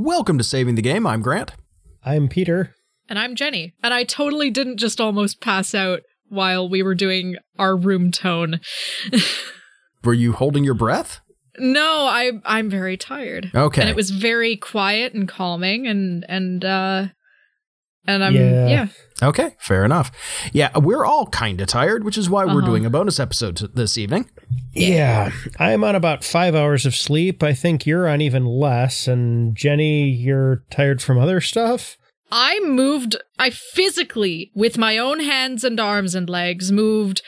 Welcome to Saving the Game. I'm Grant. I'm Peter. And I'm Jenny. And I totally didn't just almost pass out while we were doing our room tone. Were you holding your breath? No, I I'm very tired. Okay. And it was very quiet and calming and and uh and I'm Yeah. yeah. Okay, fair enough. Yeah, we're all kind of tired, which is why we're Uh-huh. doing a bonus episode this evening. Yeah. I'm on about five hours of sleep. I think you're on even less. And Jenny, you're tired from other stuff? I moved I physically with my own hands and arms and legs moved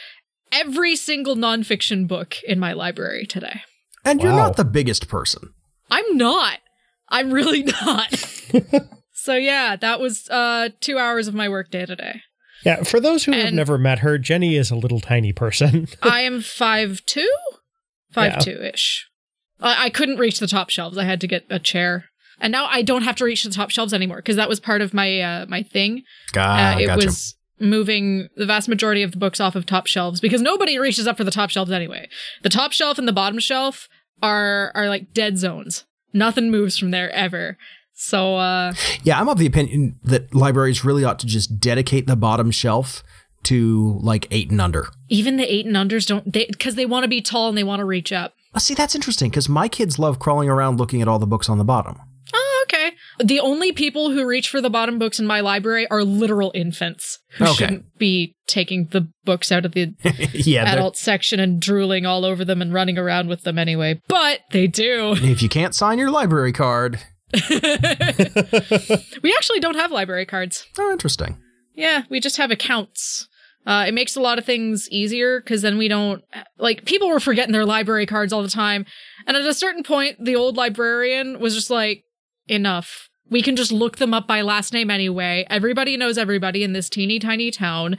every single nonfiction book in my library today. And you're not the biggest person. I'm not. I'm really not. so yeah, that was uh 2 hours of my workday today. Yeah. For those who have never met her, Jenny is a little tiny person. I am five two, five two ish. I, I couldn't reach the top shelves. I had to get a chair, and now I don't have to reach the top shelves anymore because that was part of my uh, my thing. Ah, uh, it gotcha. was moving the vast majority of the books off of top shelves because nobody reaches up for the top shelves anyway. The top shelf and the bottom shelf are are like dead zones. Nothing moves from there ever. So uh yeah, I'm of the opinion that libraries really ought to just dedicate the bottom shelf to like eight and under. even the eight and unders don't they because they want to be tall and they want to reach up. See, that's interesting because my kids love crawling around looking at all the books on the bottom. Oh, okay. The only people who reach for the bottom books in my library are literal infants who Okay. shouldn't be taking the books out of the yeah, they're- adult section and drooling all over them and running around with them anyway. But they do. if you can't sign your library card, we actually don't have library cards. oh, interesting. Yeah, we just have accounts. Uh, it makes a lot of things easier because then we don't like people were forgetting their library cards all the time. And at a certain point, the old librarian was just like, enough. We can just look them up by last name anyway. Everybody knows everybody in this teeny tiny town.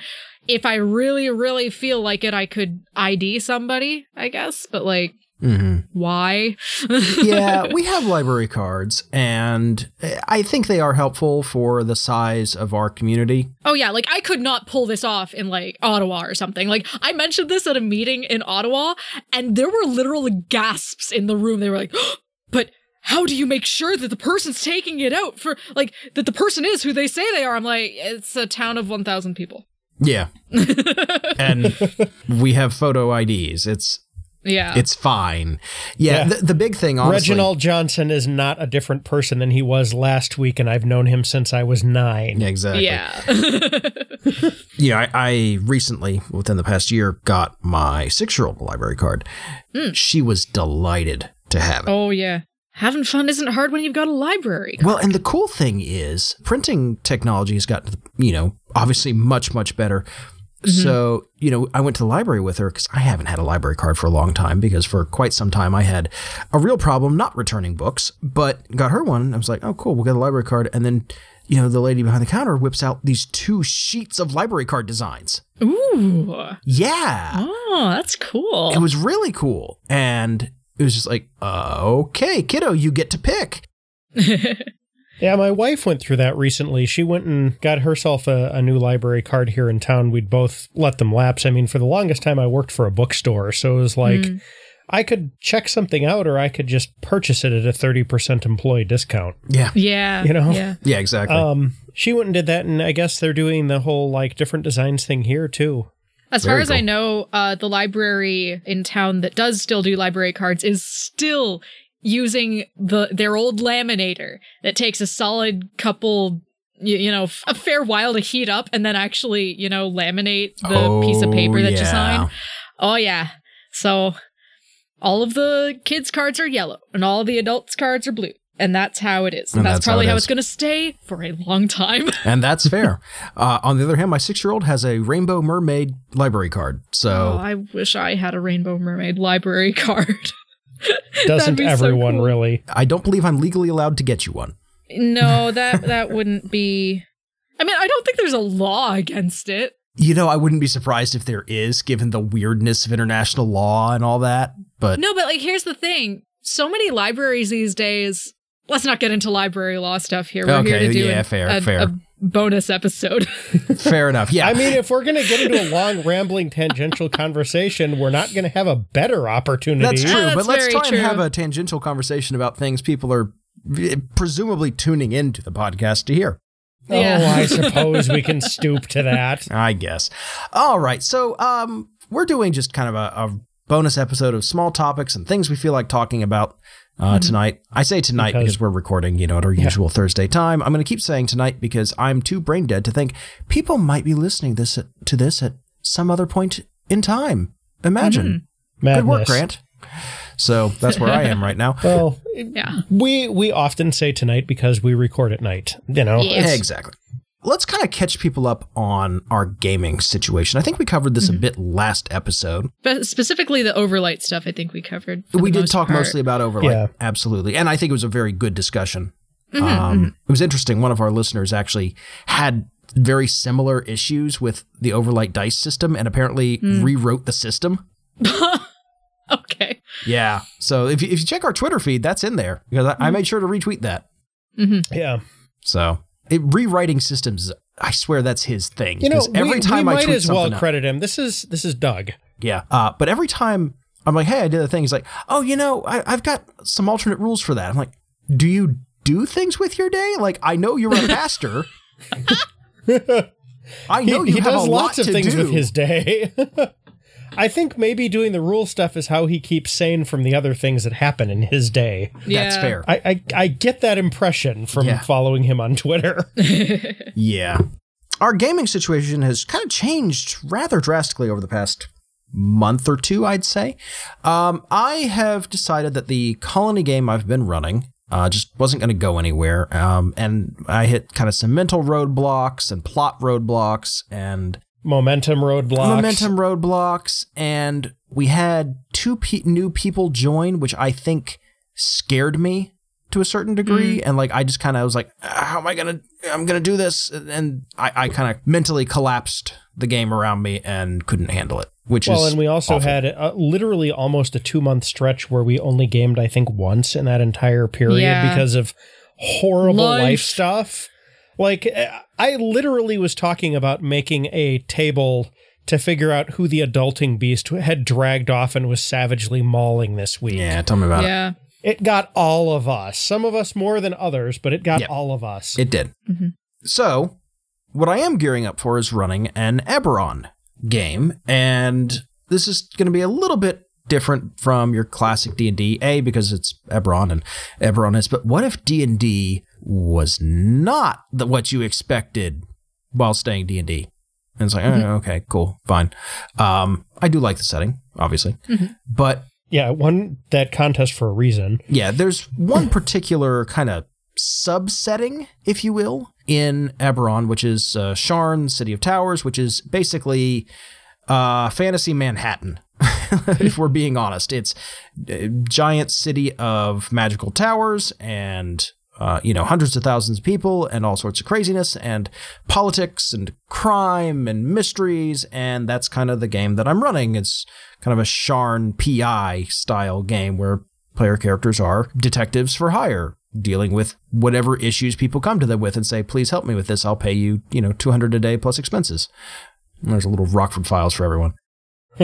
If I really, really feel like it, I could ID somebody, I guess. But like, hmm why? yeah, we have library cards, and I think they are helpful for the size of our community. Oh yeah, like I could not pull this off in like Ottawa or something. Like I mentioned this at a meeting in Ottawa and there were literal gasps in the room. They were like, "But how do you make sure that the person's taking it out for like that the person is who they say they are?" I'm like, "It's a town of 1000 people." Yeah, and we have photo IDs. It's Yeah. it's fine. Yeah, Yeah. The, the big thing, honestly. Reginald Johnson is not a different person than he was last week, and I've known him since I was nine. Exactly. yeah. Yeah, I, I recently, within the past year, got my six-year-old library card. Hmm. She was delighted to have it. oh yeah. Having fun isn't hard when you've got a library. Well, and the cool thing is, printing technology has gotten, you know, obviously much, much better. So, you know, I went to the library with her because I haven't had a library card for a long time because for quite some time I had a real problem not returning books, but got her one. I was like, oh, cool, we'll get a library card. And then, you know, the lady behind the counter whips out these two sheets of library card designs. Ooh. Yeah. Oh, that's cool. It was really cool. And it was just like, uh, okay, kiddo, you get to pick. Yeah, my wife went through that recently. She went and got herself a, a new library card here in town. We'd both let them lapse. I mean, for the longest time, I worked for a bookstore. So it was like Mm. I could check something out or I could just purchase it at a 30% employee discount. Yeah. yeah. You know? Yeah. Yeah, exactly. Um, she went and did that. And I guess they're doing the whole like different designs thing here too. As far Very as I know, uh, the library in town that does still do library cards is still using the their old laminator that takes a solid couple, you, you know, a fair while to heat up and then actually, you know, laminate the piece of paper Oh, that you yeah. sign. Oh yeah. So all of the kids' cards are yellow and all the adults' cards are blue. And that's how it is. And that's, that's how it how, it's going to stay for a long time. And that's fair. uh, on the other hand, my six year old has a Rainbow Mermaid library card. Oh, So, I wish I had a Rainbow Mermaid library card. Doesn't be so everyone cool. really? I don't believe I'm legally allowed to get you one. No, that that wouldn't be. I mean, I don't think there's a law against it. You know, I wouldn't be surprised if there is, given the weirdness of international law and all that. But No, but like, here's the thing: so many libraries these days. Let's not get into library law stuff here. We're here Okay, to do yeah, an- fair, a, fair. a bonus episode. fair enough. Yeah. I mean, if we're going to get into a long, rambling, tangential conversation, we're not going to have a better opportunity. that's true. that's but let's try true. and have a tangential conversation about things people are presumably tuning into the podcast to hear. Yeah. Oh, I suppose we can stoop to that. I guess. All right. So, um, we're doing just kind of a, a bonus episode of small topics and things we feel like talking about uh, tonight. I say tonight because, Because- we're recording, you know, at our usual Thursday time. I'm going to keep saying tonight because I'm too brain dead to think people might be listening this to this at some other point in time. Imagine. Madness. Good work, Grant. So that's where I am right now. Well, Yeah. we we often say tonight because we record at night. You know, Yeah. Exactly. Let's kind of catch people up on our gaming situation. I think we covered this a bit last episode. But specifically the overlight stuff, I think we covered. we did talk part. mostly about Overlight. Yeah. Absolutely. And I think it was a very good discussion. Mm-hmm, um, It was interesting. One of our listeners actually had very similar issues with the overlight dice system and apparently Mm. rewrote the system. Okay. Yeah. So if you, if you check our Twitter feed, that's in there because I, I Mm. made sure to retweet that. yeah. So it, rewriting systems, I swear that's his thing. You know, every we, time we I might as well credit him. This is this is Doug. Yeah. Uh, but every time I'm like, hey, I did the thing, he's like, oh, you know, I, I've got some alternate rules for that. I'm like, do you do things with your day? Like, I know you're a pastor. I know he, you he have does a lot lots of things do. with his day. I think maybe doing the rule stuff is how he keeps sane from the other things that happen in his day. Yeah. That's fair. I, I, I get that impression from Yeah. following him on Twitter. Yeah. Our gaming situation has kind of changed rather drastically over the past month or two, I'd say. Um, I have decided that the colony game I've been running uh, just wasn't going to go anywhere. Um, and I hit kind of some mental roadblocks and plot roadblocks and Momentum roadblocks. momentum roadblocks. And we had two pe- new people join, which I think scared me to a certain degree. And like, I just kind of was like, "Ah, how am I going to, I'm going to do this. And I, I kind of mentally collapsed the game around me and couldn't handle it, which Well, is and we also awful. had uh, literally almost a two month stretch where we only gamed, I think, once in that entire period Yeah. because of horrible Life. life stuff. Like, uh, I literally was talking about making a table to figure out who the adulting beast had dragged off and was savagely mauling this week. Yeah, tell me about it. yeah. It got all of us. Some of us more than others, but it got Yep. all of us. It did. Mhm. So, what I am gearing up for is running an Eberron game, and this is going to be a little bit different from your classic D&D. A because it's Eberron and Eberron is, but what if D&D was not the, what you expected while staying D&D? And it's like, oh, okay, cool, fine. Um, I do like the setting, obviously, but yeah, won that contest for a reason. yeah, there's one particular kind of subsetting, if you will, in Eberron, which is uh, Sharn, City of Towers, which is basically uh, fantasy Manhattan. if we're being honest, it's a giant city of magical towers and uh, you know hundreds of thousands of people and all sorts of craziness and politics and crime and mysteries. And that's kind of the game that I'm running. It's kind of a Sharn PI style game where player characters are detectives for hire dealing with whatever issues people come to them with and say please help me with this. I'll pay you you know 200 a day plus expenses. And there's a little rockford files for everyone.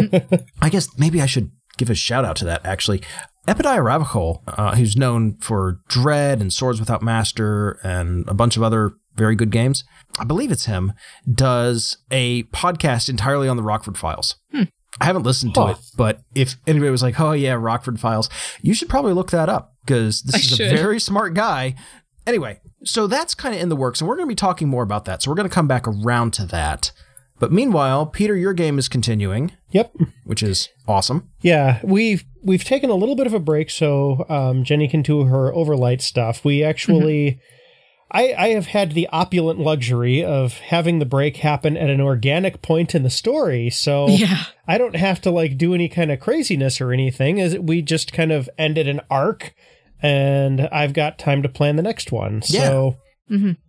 I guess maybe i should give a shout out to that actually Epidiah Ravachol, uh, who's known for Dread and Swords Without Master and a bunch of other very good games, I believe it's him, does a podcast entirely on the Rockford Files. I haven't listened to Huh. it, but if anybody was like, "Oh yeah, Rockford Files," you should probably look that up because this I is a very smart guy. Anyway, so that's kind of in the works, and we're going to be talking more about that. So we're going to come back around to that. But meanwhile, Peter, your game is continuing, Yep. which is awesome. Yeah, we've we've taken a little bit of a break so um, Jenny can do her overlight stuff. We actually, I I have had the opulent luxury of having the break happen at an organic point in the story, so Yeah. I don't have to like do any kind of craziness or anything. As we just kind of ended an arc, and I've got time to plan the next one. So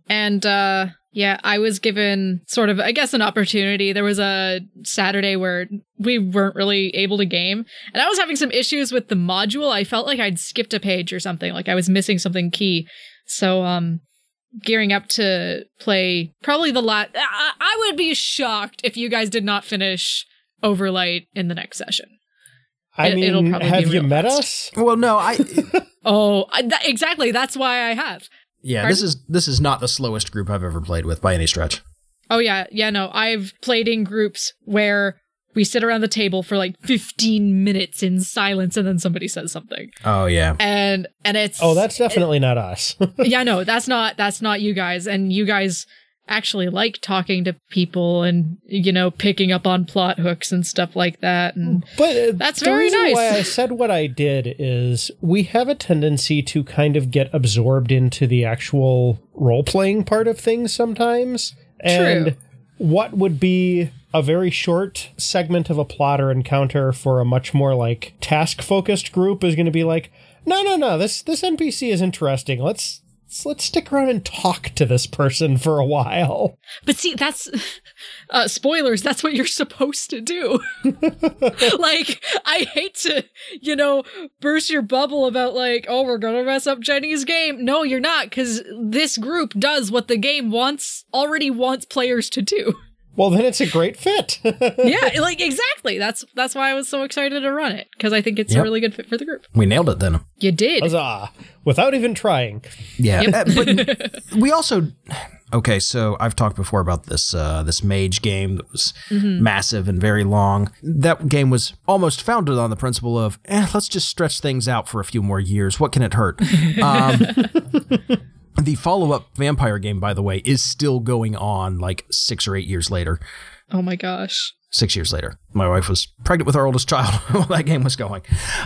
And uh yeah, I was given sort of I guess an opportunity. There was a Saturday where we weren't really able to game, and I was having some issues with the module. I felt like I'd skipped a page or something, like I was missing something key. So um gearing up to play probably the last I-, I would be shocked if you guys did not finish Overlight in the next session. I It- it'll mean, probably be have you met us? Well, no, I Oh, I, that, exactly. That's why I have. Yeah, this is this is not the slowest group I've ever played with by any stretch. Oh yeah, yeah. No, I've played in groups where we sit around the table for like 15 minutes in silence, and then somebody says something, Oh yeah. and and it's Oh, that's definitely not us. yeah. No, that's not that's not you guys, and you guys actually like talking to people and you know picking up on plot hooks and stuff like that and But uh, That's very nice. why I said what I did is we have a tendency to kind of get absorbed into the actual role playing part of things sometimes. And True. what would be a very short segment of a plot or encounter for a much more like task focused group is going to be like, no, no, no, this this NPC is interesting. Let's let's- let's stick around and talk to this person for a while. But see, that's uh, spoilers. That's what you're supposed to do. like, I hate to, you know, burst your bubble about like, oh, we're gonna mess up Jenny's game. No, you're not, because this group does what the game wants already wants players to do. Well, then it's a great fit. yeah, like exactly. That's that's why I was so excited to run it because I think it's Yep. a really good fit for the group. We nailed it then. You did. Huzzah! Without even trying. Yeah, Yep. uh, but we also okay. So I've talked before about this uh, this mage game that was massive and very long. That game was almost founded on the principle of eh, let's just stretch things out for a few more years. What can it hurt? Um, the follow up vampire game, by the way, is still going on like six or eight years later. Oh my gosh. Six years later, my wife was pregnant with our oldest child while that game was going.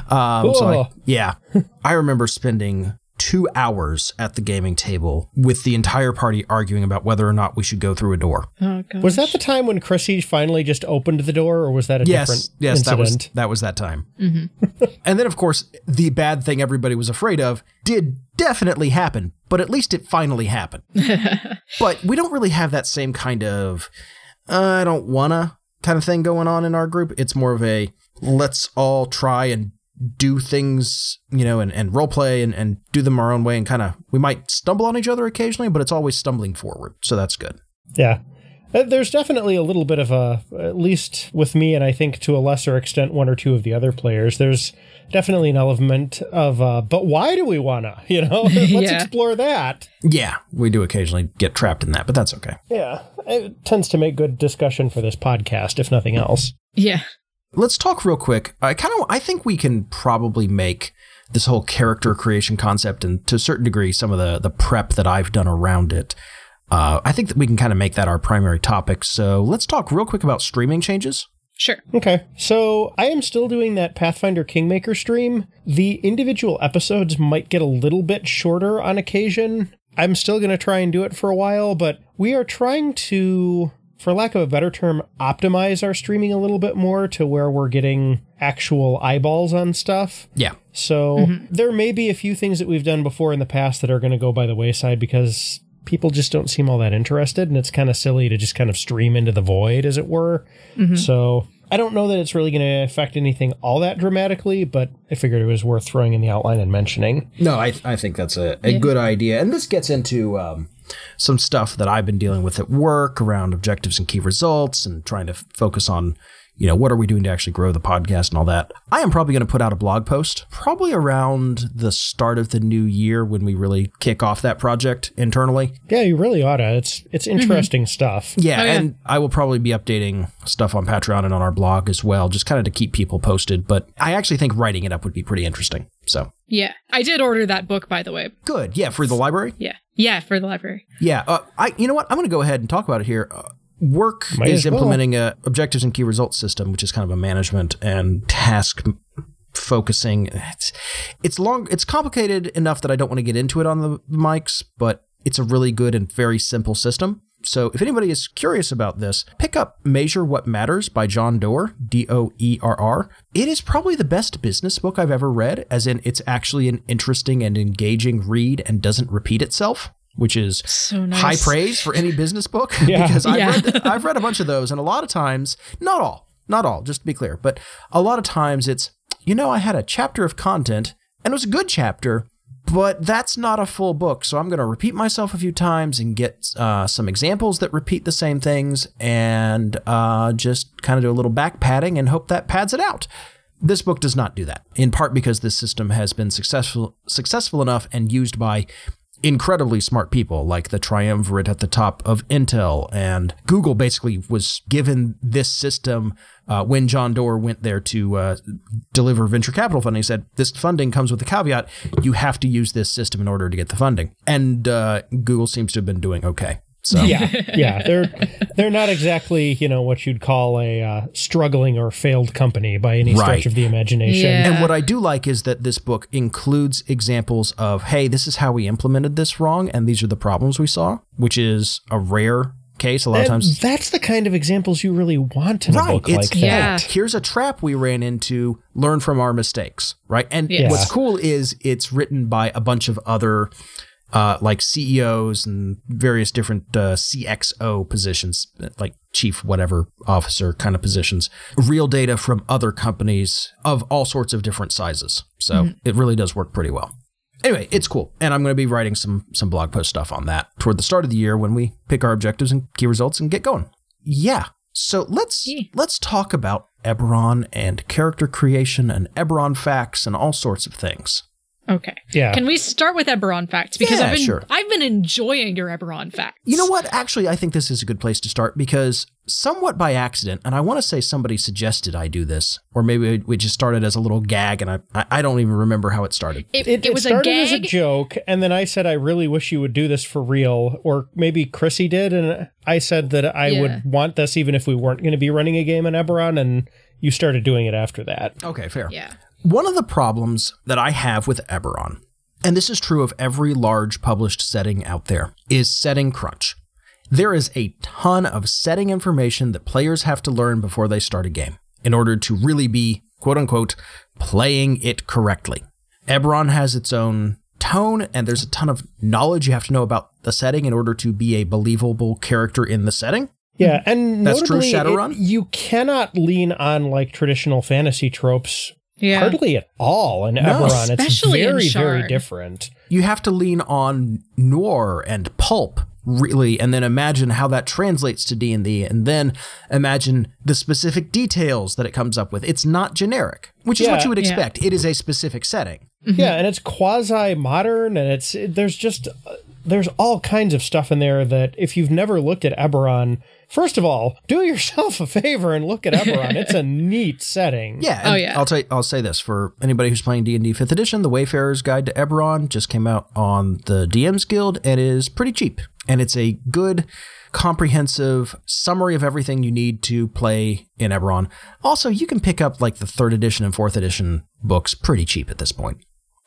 Um, so I, yeah, I remember spending two hours at the gaming table with the entire party arguing about whether or not we should go through a door. Oh. Was that the time when Chrissy finally just opened the door, or was that a Yes, different yes, that was that was that time. and then, of course, the bad thing everybody was afraid of did definitely happen, but at least it finally happened. but we don't really have that same kind of uh, I don't wanna kind of thing going on in our group. It's more of a let's all try and do things, you know, and, and role play and, and do them our own way and kind of we might stumble on each other occasionally, but it's always stumbling forward. So that's good. Yeah. Uh, There's definitely a little bit of a, at least with me, and I think to a lesser extent, one or two of the other players, there's definitely an element of, uh, but why do we wanna? You know, let's Yeah. explore that. Yeah, we do occasionally get trapped in that, but that's okay. Yeah. It tends to make good discussion for this podcast, if nothing else. Yeah. Let's talk real quick. I kind of I think we can probably make this whole character creation concept and to a certain degree some of the the prep that I've done around it. Uh, I think that we can kind of make that our primary topic. So let's talk real quick about streaming changes. Sure. Okay. So I am still doing that Pathfinder Kingmaker stream. The individual episodes might get a little bit shorter on occasion. I'm still going to try and do it for a while, but we are trying to, for lack of a better term, optimize our streaming a little bit more to where we're getting actual eyeballs on stuff. Yeah. So mm-hmm. there may be a few things that we've done before in the past that are going to go by the wayside because people just don't seem all that interested. And it's kind of silly to just kind of stream into the void, as it were. Mm-hmm. So I don't know that it's really going to affect anything all that dramatically, but I figured it was worth throwing in the outline and mentioning. No, I I think that's a, a good idea, and this gets into um, some stuff that I've been dealing with at work around objectives and key results, and trying to f- focus on you know what are we doing to actually grow the podcast and all that. I am probably going to put out a blog post probably around the start of the new year when we really kick off that project internally. Yeah, you really ought to. It's it's interesting stuff. Yeah, Oh, yeah. and I will probably be updating stuff on Patreon and on our blog as well, just kind of to keep people posted. But I actually think writing it up would be pretty interesting. So Yeah. I did order that book, by the way. good, yeah, for the library. Yeah. Yeah, for the library. Yeah, uh, I. You know what? I'm going to go ahead and talk about it here. Uh, work Might is well. implementing a objectives and key results system, which is kind of a management and task focusing. It's it's long. It's complicated enough that I don't want to get into it on the mics, but it's a really good and very simple system. So if anybody is curious about this, pick up Measure What Matters by John Doerr, D O E R R. It is probably the best business book I've ever read, as in it's actually an interesting and engaging read and doesn't repeat itself, which is So nice. high praise for any business book Yeah. because I've, Yeah. read, I've read a bunch of those, and a lot of times, not all, not all, just to be clear, but a lot of times it's, you know, I had a chapter of content and it was a good chapter, but that's not a full book. So I'm going to repeat myself a few times and get uh, some examples that repeat the same things and uh, just kind of do a little back padding and hope that pads it out. This book does not do that, in part because this system has been successful successful enough and used by incredibly smart people like the triumvirate at the top of Intel and Google basically was given this system uh, when John Doerr went there to uh, deliver venture capital funding. He said, This funding comes with a caveat. You have to use this system in order to get the funding. And uh, Google seems to have been doing okay. So yeah, yeah, they're they're not exactly you know what you'd call a uh, struggling or failed company by any stretch of the imagination. Yeah. And what I do like is that this book includes examples of, hey, this is how we implemented this wrong, and these are the problems we saw, which is a rare case. A lot of times, that's the kind of examples you really want in a book it's like that. Here's a trap we ran into. Learn from our mistakes, right? And Yes. what's cool is it's written by a bunch of other. Uh, like CEOs and various different uh, CXO positions, like chief whatever officer kind of positions, real data from other companies of all sorts of different sizes. So it really does work pretty well. Anyway, it's cool, and I'm going to be writing some some blog post stuff on that toward the start of the year when we pick our objectives and key results and get going. Yeah. So let's Yeah. let's talk about Eberron and character creation and Eberron facts and all sorts of things. Okay. Yeah. Can we start with Eberron facts? Because Yeah, I've been sure. I've been enjoying your Eberron facts. You know what? Actually, I think this is a good place to start because somewhat by accident, and I want to say somebody suggested I do this, or maybe we just started as a little gag, and I I I don't even remember how it started. It, It, it was a started gag. as a joke, and then I said, I really wish you would do this for real. Or maybe Chrissy did, and I said that I Yeah. would want this even if we weren't going to be running a game in Eberron, and you started doing it after that. Okay, fair. yeah. One of the problems that I have with Eberron, and this is true of every large published setting out there, is setting crunch. There is a ton of setting information that players have to learn before they start a game in order to really be, quote unquote, playing it correctly. Eberron has its own tone, and there's a ton of knowledge you have to know about the setting in order to be a believable character in the setting. Yeah, and That's true, notably, it- you cannot lean on like traditional fantasy tropes Yeah. hardly at all in No, Eberron. It's especially in very, very different. you have to lean on noir and pulp really and then imagine how that translates to D&D and then imagine the specific details that it comes up with it's not generic which is what you would Yeah. expect it is a specific setting Yeah, and it's quasi modern, and it's there's just uh, there's all kinds of stuff in there that if you've never looked at Eberron, first of all, do yourself a favor and look at Eberron. it's a neat setting. yeah Oh, yeah. I'll tell you, I'll say this for anybody who's playing D&D 5th edition the Wayfarer's Guide to Eberron just came out on the DM's Guild and is pretty cheap and it's a good comprehensive summary of everything you need to play in Eberron. Also, you can pick up like the 3rd edition and 4th edition books pretty cheap at this point.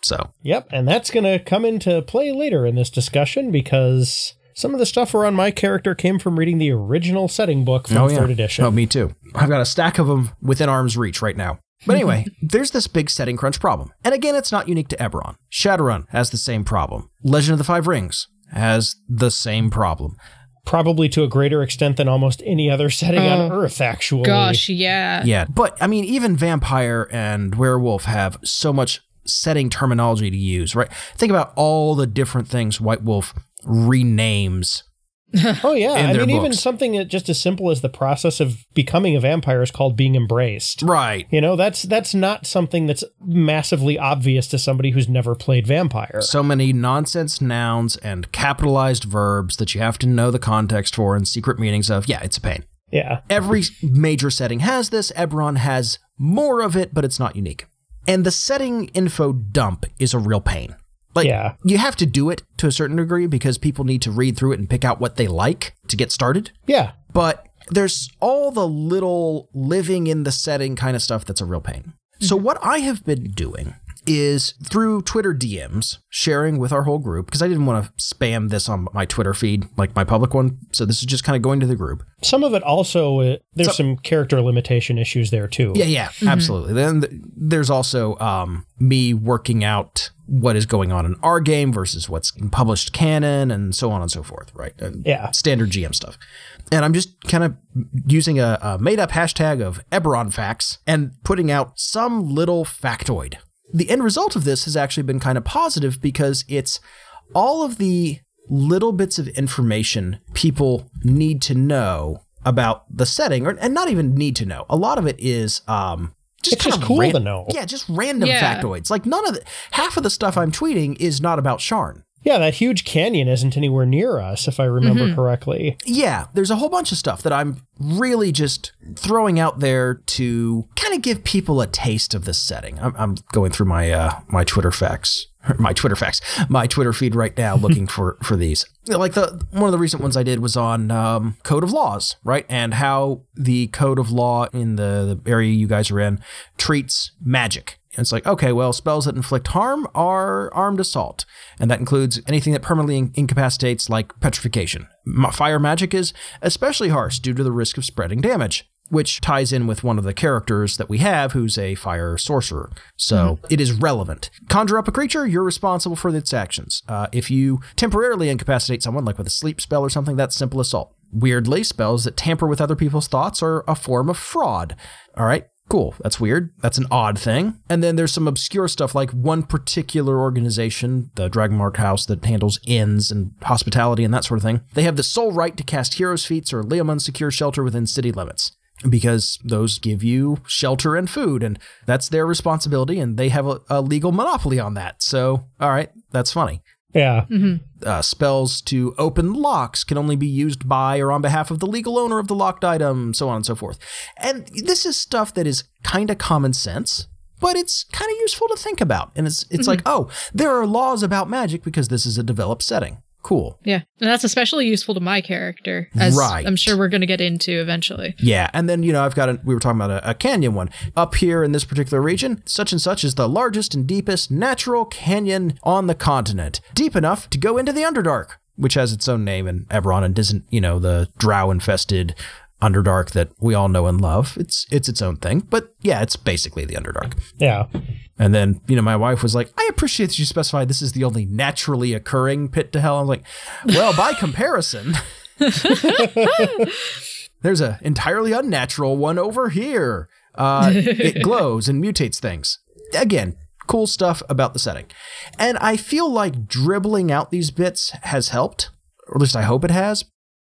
So, Yep, and that's going to come into play later in this discussion because some of the stuff around my character came from reading the original setting book from oh, third edition. Oh, me too. I've got a stack of them within arm's reach right now. But anyway, there's this big setting crunch problem. And again, it's not unique to Eberron. Shadowrun has the same problem. Legend of the Five Rings has the same problem. Probably to a greater extent than almost any other setting on Oh, Earth, actually. Gosh, yeah. Yeah, but I mean, even vampire and werewolf have so much setting terminology to use, right? Think about all the different things White Wolf renames. Oh yeah, I mean, even something just as simple as the process of becoming a vampire is called being embraced. Right. You know, that's that's not something that's massively obvious to somebody who's never played vampire. So many nonsense nouns and capitalized verbs that you have to know the context for and secret meanings of. Yeah, it's a pain. Yeah. Every major setting has this. Eberron has more of it, but it's not unique. And the setting info dump is a real pain. Like, Yeah. you have to do it to a certain degree because people need to read through it and pick out what they like to get started. Yeah. But there's all the little living in the setting kind of stuff that's a real pain. So, mm-hmm. what I have been doing is through Twitter DMs, sharing with our whole group, because I didn't want to spam this on my Twitter feed, like my public one. So, this is just kind of going to the group. Some of it also uh, there's some character limitation issues there too. Yeah, yeah, absolutely. Then th- there's also um, me working out what is going on in our game versus what's in published canon and so on and so forth, right? And Yeah. Standard GM stuff. And I'm just kind of using a, a made up hashtag of Eberron facts and putting out some little factoid. The end result of this has actually been kind of positive because it's all of the little bits of information people need to know about the setting, or, and not even need to know. A lot of it is um, just It's kind just of cool ran- to know. Yeah, just random Yeah. factoids. Like none of the half of the stuff I'm tweeting is not about Sharn. Yeah, that huge canyon isn't anywhere near us, if I remember Mm-hmm. correctly. Yeah, there's a whole bunch of stuff that I'm really just throwing out there to kind of give people a taste of this setting. I'm, I'm going through my uh, my Twitter facts, my Twitter facts, my Twitter feed right now, looking for for these. Like the one of the recent ones I did was on um, code of laws, right, and how the code of law in the, the area you guys are in treats magic. And it's like, okay, well, spells that inflict harm are armed assault. And that includes anything that permanently in- incapacitates, like petrification. Fire magic is especially harsh due to the risk of spreading damage, which ties in with one of the characters that we have who's a fire sorcerer. So it is relevant. Conjure up a creature, you're responsible for its actions. Uh, if you temporarily incapacitate someone, like with a sleep spell or something, that's simple assault. Weirdly, spells that tamper with other people's thoughts are a form of fraud. All right. Cool. That's weird. That's an odd thing. And then there's some obscure stuff like one particular organization, the Dragonmark House, that handles inns and hospitality and that sort of thing. They have the sole right to cast heroes' feast or Leomund secure shelter within city limits because those give you shelter and food, and that's their responsibility, and they have a, a legal monopoly on that. So, all right, that's funny Yeah. uh, spells to open locks can only be used by or on behalf of the legal owner of the locked item, so on and so forth. And this is stuff that is kind of common sense, but it's kind of useful to think about. And it's it's like, oh, there are laws about magic because this is a developed setting. Cool. Yeah. And that's especially useful to my character, as Right. I'm sure we're going to get into eventually. Yeah, and then you know I've got a, we were talking about a, a canyon one up here in this particular region. Such and such is the largest and deepest natural canyon on the continent, deep enough to go into the Underdark, which has its own name in Eberron and isn't you know the drow infested Underdark that we all know and love. It's it's its own thing, but yeah, it's basically the Underdark. Yeah. And then, you know, my wife was like, I appreciate that you specified this is the only naturally occurring pit to hell. I'm like, well, by comparison, there's a entirely unnatural one over here. Uh, it glows and mutates things. Again, cool stuff about the setting. And I feel like dribbling out these bits has helped, or at least I hope it has.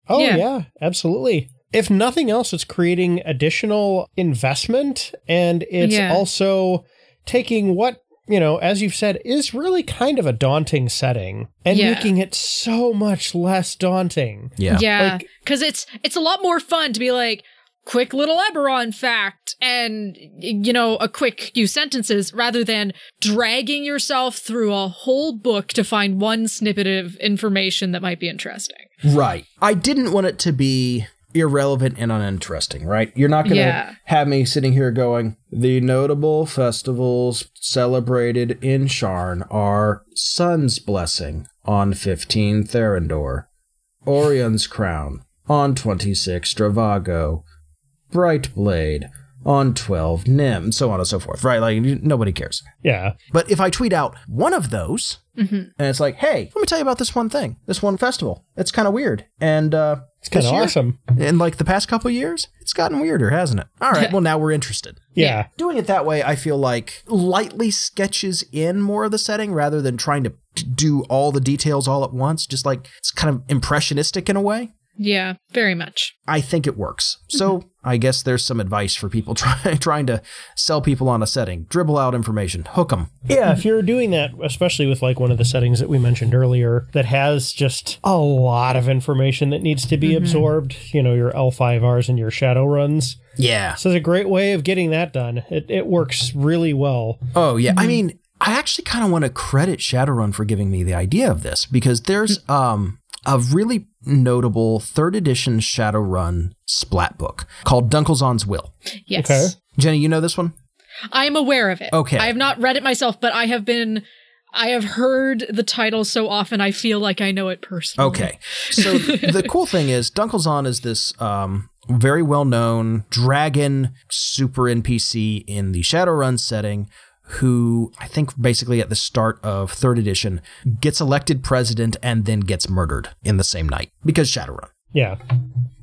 Oh, Yeah. yeah. absolutely. If nothing else, it's creating additional investment and it's Yeah. also taking what, you know, as you've said, is really kind of a daunting setting and Yeah. making it so much less daunting. Yeah. Yeah, Like- because it's it's a lot more fun to be like quick little Eberron fact and you know a quick few sentences rather than dragging yourself through a whole book to find one snippet of information that might be interesting. Right. I didn't want it to be irrelevant and uninteresting, right? You're not going to Yeah. have me sitting here going, the notable festivals celebrated in Sharn are Sun's Blessing on 15 Therendor, Aureon's Crown on 26 Dravago, Bright Blade on 12 Nymm, and so on and so forth, right? Like, nobody cares. Yeah. But if I tweet out one of those, Mm-hmm. and it's like, hey, let me tell you about this one thing, this one festival. It's kind of weird. And uh, It's kind of awesome. In like the past couple years, it's gotten weirder, hasn't it? All right, well, now we're interested. Yeah. Doing it that way, I feel like lightly sketches in more of the setting rather than trying to do all the details all at once. Just like it's kind of impressionistic in a way. Yeah, very much. I think it works. So I guess there's some advice for people trying trying to sell people on a setting. Dribble out information, hook them. Yeah, if you're doing that, especially with like one of the settings that we mentioned earlier that has just a lot of information that needs to be mm-hmm. absorbed, you know, your L5Rs and your shadow runs. Yeah. This is a great way of getting that done. It, it works really well. Oh yeah, I mm-hmm. mean, I actually kind of want to credit Shadowrun for giving me the idea of this because there's mm-hmm. um a really notable third edition Shadowrun splat book called Dunkelzahn's Will. Yes. Okay. Jenny, you know this one? I'm aware of it. Okay. I have not read it myself, but I have been I have heard the title so often I feel like I know it personally. Okay. So the cool thing is Dunkelzahn is this um very well known dragon super NPC in the Shadowrun setting who I think basically at the start of third edition gets elected president and then gets murdered in the same night because Shadowrun. Yeah.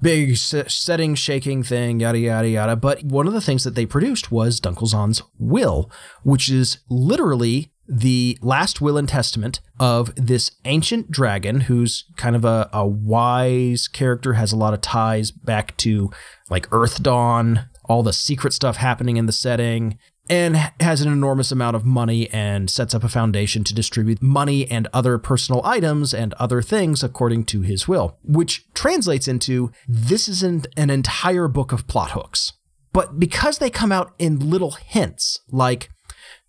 big s- setting shaking thing, yada yada yada. But one of the things that they produced was Dunkelzahn's will, which is literally the last will and testament of this ancient dragon who's kind of a, a wise character, has a lot of ties back to like Earth Dawn, all the secret stuff happening in the setting, and has an enormous amount of money and sets up a foundation to distribute money and other personal items and other things according to his will, which translates into this is an, an entire book of plot hooks. But because they come out in little hints, like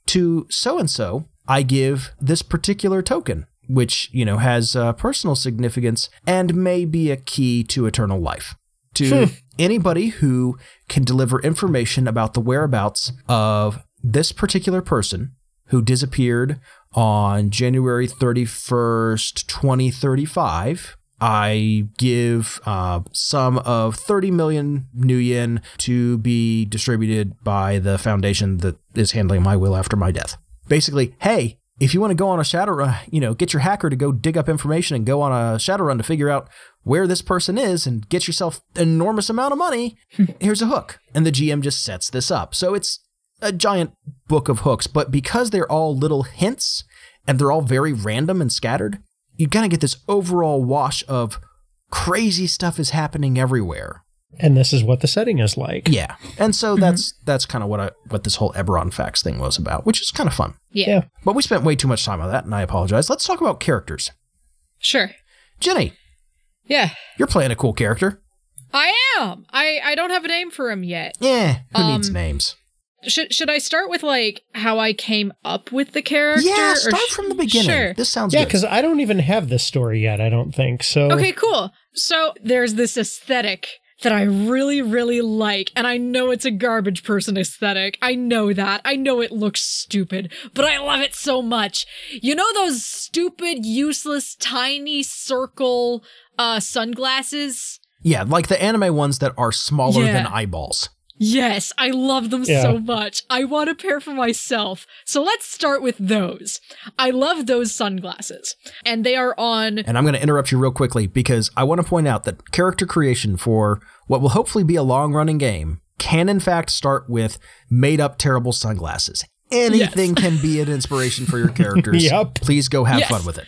to so and so, I give this particular token, which, you know, has uh, personal significance and may be a key to eternal life. To anybody who can deliver information about the whereabouts of this particular person who disappeared on January 31st, 2035. I give uh, sum of 30 million nuyen to be distributed by the foundation that is handling my will after my death. Basically, hey, if you want to go on a shadow run, you know, get your hacker to go dig up information and go on a shadow run to figure out where this person is and get yourself an enormous amount of money, here's a hook. And the GM just sets this up. So it's a giant book of hooks, but because they're all little hints and they're all very random and scattered, you kind of get this overall wash of crazy stuff is happening everywhere. And this is what the setting is like. Yeah. And so mm-hmm. that's that's kind of what I what this whole Eberron facts thing was about, which is kind of fun. Yeah. Yeah. But we spent way too much time on that, and I apologize. Let's talk about characters. Sure. Jenny, Yeah. you're playing a cool character. I am. I I don't have a name for him yet. Yeah, who Um, needs names? Should should I start with like how I came up with the character? Yeah, start sh- from the beginning. Sure. This sounds Yeah, good. because I don't even have this story yet, I don't think. So Okay, cool. So there's this aesthetic that I really, really like, and I know it's a garbage person aesthetic. I know that. I know it looks stupid, but I love it so much. You know those stupid, useless, tiny circle uh sunglasses? Yeah, like the anime ones that are smaller Yeah. than eyeballs. Yes, I love them Yeah. so much. I want a pair for myself. So let's start with those. I love those sunglasses. And they are on And I'm going to interrupt you real quickly because I want to point out that character creation for what will hopefully be a long running game can, in fact, start with made up terrible sunglasses. Anything can be an inspiration for your characters. Yep. Please go have Yes. fun with it.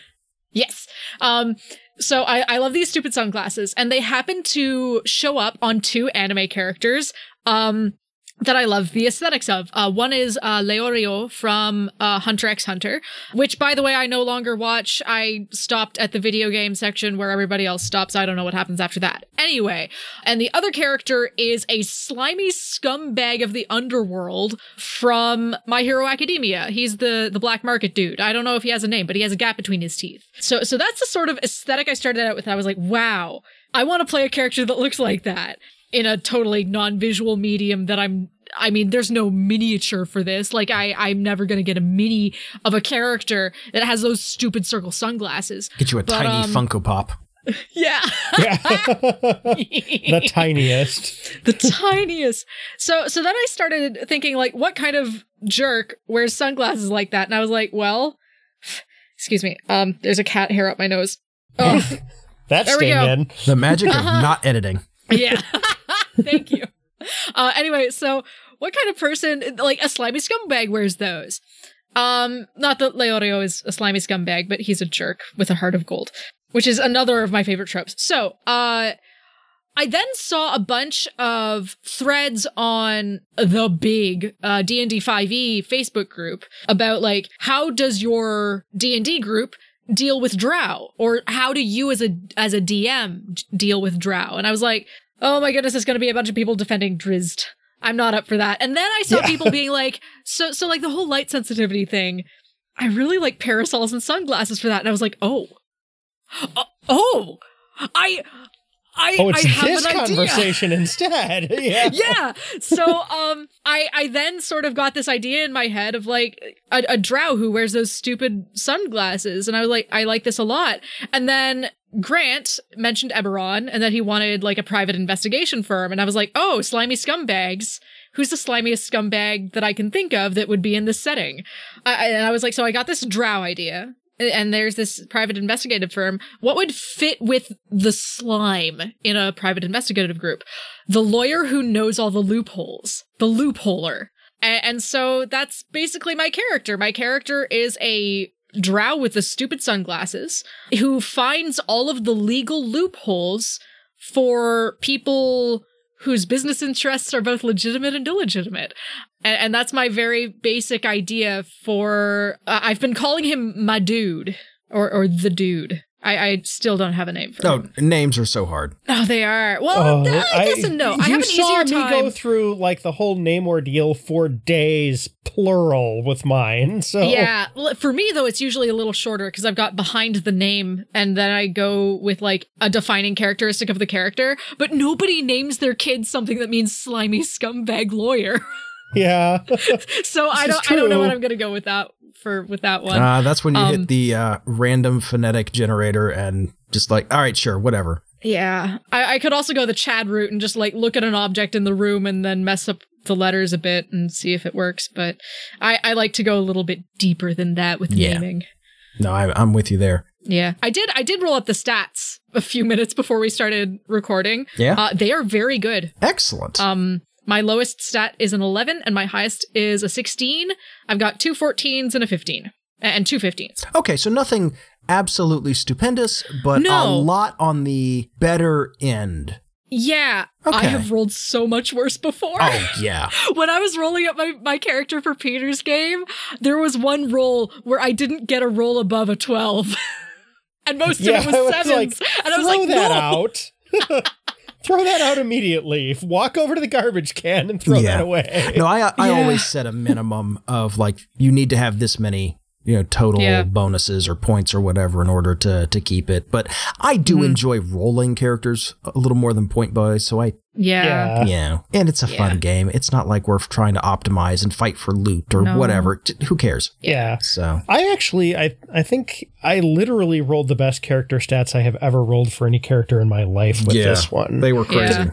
Yes. Um, so I, I love these stupid sunglasses, and they happen to show up on two anime characters. Um, that I love the aesthetics of. Uh, one is uh, Leorio from uh, Hunter x Hunter, which, by the way, I no longer watch. I stopped at the video game section where everybody else stops. I don't know what happens after that. Anyway, and the other character is a slimy scumbag of the underworld from My Hero Academia. He's the the black market dude. I don't know if he has a name, but he has a gap between his teeth. So so that's the sort of aesthetic I started out with. I was like, wow, I want to play a character that looks like that in a totally non-visual medium that I'm I mean, there's no miniature for this. Like I I'm never going to get a mini of a character that has those stupid circle sunglasses. Get you a But, tiny um, Funko Pop. Yeah. yeah. the tiniest. the tiniest. So so then I started thinking like what kind of jerk wears sunglasses like that? And I was like, well, excuse me. Um there's a cat hair up my nose. Oh, That's there we go. In. The magic Uh-huh. of not editing. yeah. Thank you. Uh anyway, so what kind of person like a slimy scumbag wears those? Um not that Leorio is a slimy scumbag, but he's a jerk with a heart of gold, which is another of my favorite tropes. So, uh I then saw a bunch of threads on the big uh, D&D 5e E Facebook group about like how does your D&D group deal with drow or how do you as a as a DM deal with drow? And I was like, "Oh my goodness, it's going to be a bunch of people defending Drizzt. I'm not up for that." And then I saw Yeah. people being like, "So so like the whole light sensitivity thing, I really like parasols and sunglasses for that." And I was like, "Oh. Oh, oh. I I Oh, it's I have this an idea. conversation instead. yeah. yeah. So um I I then sort of got this idea in my head of like a, a drow who wears those stupid sunglasses and I was like I like this a lot. And then Grant mentioned Eberron and that he wanted like a private investigation firm and I was like, "Oh, slimy scumbags." Who's the slimiest scumbag that I can think of that would be in this setting? I, and I was like, so I got this drow idea and there's this private investigative firm. What would fit with the slime in a private investigative group? The lawyer who knows all the loopholes, the loopholer. And, so that's basically my character. My character is a drow with the stupid sunglasses who finds all of the legal loopholes for people whose business interests are both legitimate and illegitimate. And, and that's my very basic idea for. Uh, I've been calling him my dude or or the dude. I, I still don't have a name for Oh, him. names are so hard. Oh, they are. Well, Oh, I, guess and no. I have an saw easier me time. go through like the whole name ordeal for days, plural, with mine. So Yeah, for me though, it's usually a little shorter because I've got behind the name, and then I go with like a defining characteristic of the character. But nobody names their kid something that means slimy scumbag lawyer. yeah. so I don't, I don't know true. what I'm gonna go with that for with that one. Uh, that's when you Um, hit the uh, random phonetic generator and just like, all right, sure, whatever. yeah, I, I could also go the Chad route and just like look at an object in the room and then mess up the letters a bit and see if it works. But I, I like to go a little bit deeper than that with Yeah. naming. No, I, I'm with you there. Yeah, I did. I did roll up the stats a few minutes before we started recording. Yeah. Uh, they are very good. Excellent. Um, my lowest stat is an 11, and my highest is a 16. I've got two 14s and a 15, and two 15s. okay, so nothing absolutely stupendous, but a lot on the better end. Yeah, I have rolled so much worse before. Oh, yeah. when I was rolling up my, my character for Peter's game, there was one roll where I didn't get a roll above a 12. and most yeah, of it was was sevens. like, and I was throw like, that no. out. throw that out immediately. Walk over to the garbage can and throw Yeah. that away. No, I I Yeah. always set a minimum of like you need to have this many you know total Yeah. bonuses or points or whatever in order to to keep it. But I do Mm-hmm. enjoy rolling characters a little more than point boys, so I Yeah. Yeah. yeah, and it's a Yeah. fun game. It's not like we're trying to optimize and fight for loot or No. whatever. J- Who cares? Yeah. So I actually, I, I think I literally rolled the best character stats I have ever rolled for any character in my life with Yeah. this one. they were crazy. Yeah.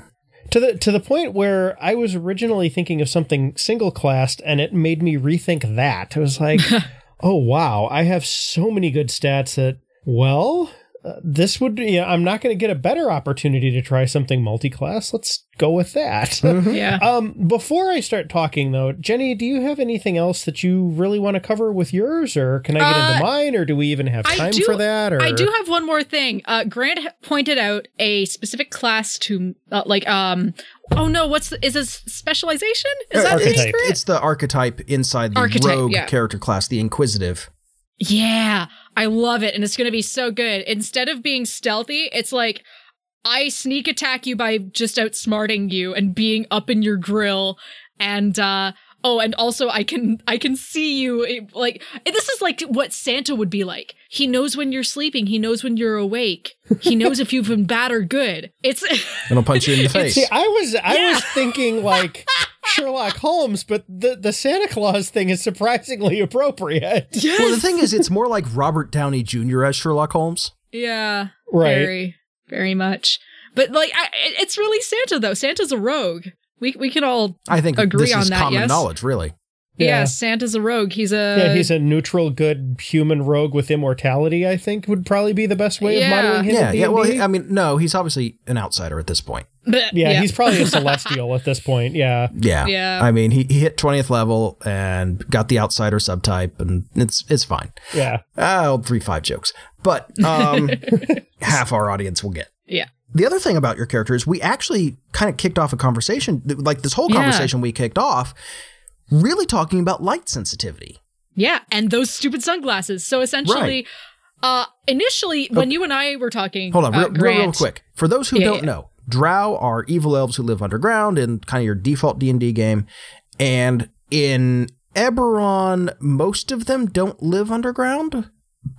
to the to the point where I was originally thinking of something single classed, and it made me rethink that. It was like, oh wow, I have so many good stats that well. Uh, this would, yeah, I'm not going to get a better opportunity to try something multi-class. Let's go with that. Mhm. Yeah. Um, before I start talking though, Jenny, do you have anything else that you really want to cover with yours, or can I get Uh, into mine, or do we even have time do- for that? Or I do have one more thing. Uh, Grant pointed out a specific class to, uh, like, um, oh no, what's the, is this specialization? Is that the name Archetype. for it? It's the archetype inside the Archetype, rogue yeah. character class, the inquisitive. Yeah, I love it, and it's gonna be so good. Instead of being stealthy, it's like I sneak attack you by just outsmarting you and being up in your grill, and uh oh, and also I can I can see you like this is like what Santa would be like. He knows when you're sleeping. He knows when you're awake. He knows if you've been bad or good. It's It'll punch you in the face. See, I was I Yeah. was thinking like Sherlock Holmes, but the the Santa Claus thing is surprisingly appropriate. yes. well, the thing is, it's more like Robert Downey Jr. as Sherlock Holmes. yeah, Right. very very much. But like, I, it's really Santa though. Santa's a rogue. We we can all I think Agree this on is that, common yes? knowledge, really. Yeah. Yeah. Santa's a rogue. He's a yeah, he's a neutral, good human rogue with immortality. I think would probably be the best way Yeah. of modeling him. Yeah, yeah. Well, he, I mean, no, he's obviously an outsider at this point. Bleh, yeah, he's probably a celestial at this point. Yeah, Yeah, Yeah. I mean, he, he hit twentieth level and got the outsider subtype, and it's it's fine. yeah. Ah, old three five jokes, but um, half our audience will get. yeah. The other thing about your character is we actually kind of kicked off a conversation, like this whole Yeah. conversation we kicked off, really talking about light sensitivity. Yeah, and those stupid sunglasses. So essentially, uh initially when you and I were talking Hold on, uh, real, real, real quick. For those who Yeah, don't yeah. know, Drow are evil elves who live underground in kind of your default D and D game, and in Eberron, most of them don't live underground,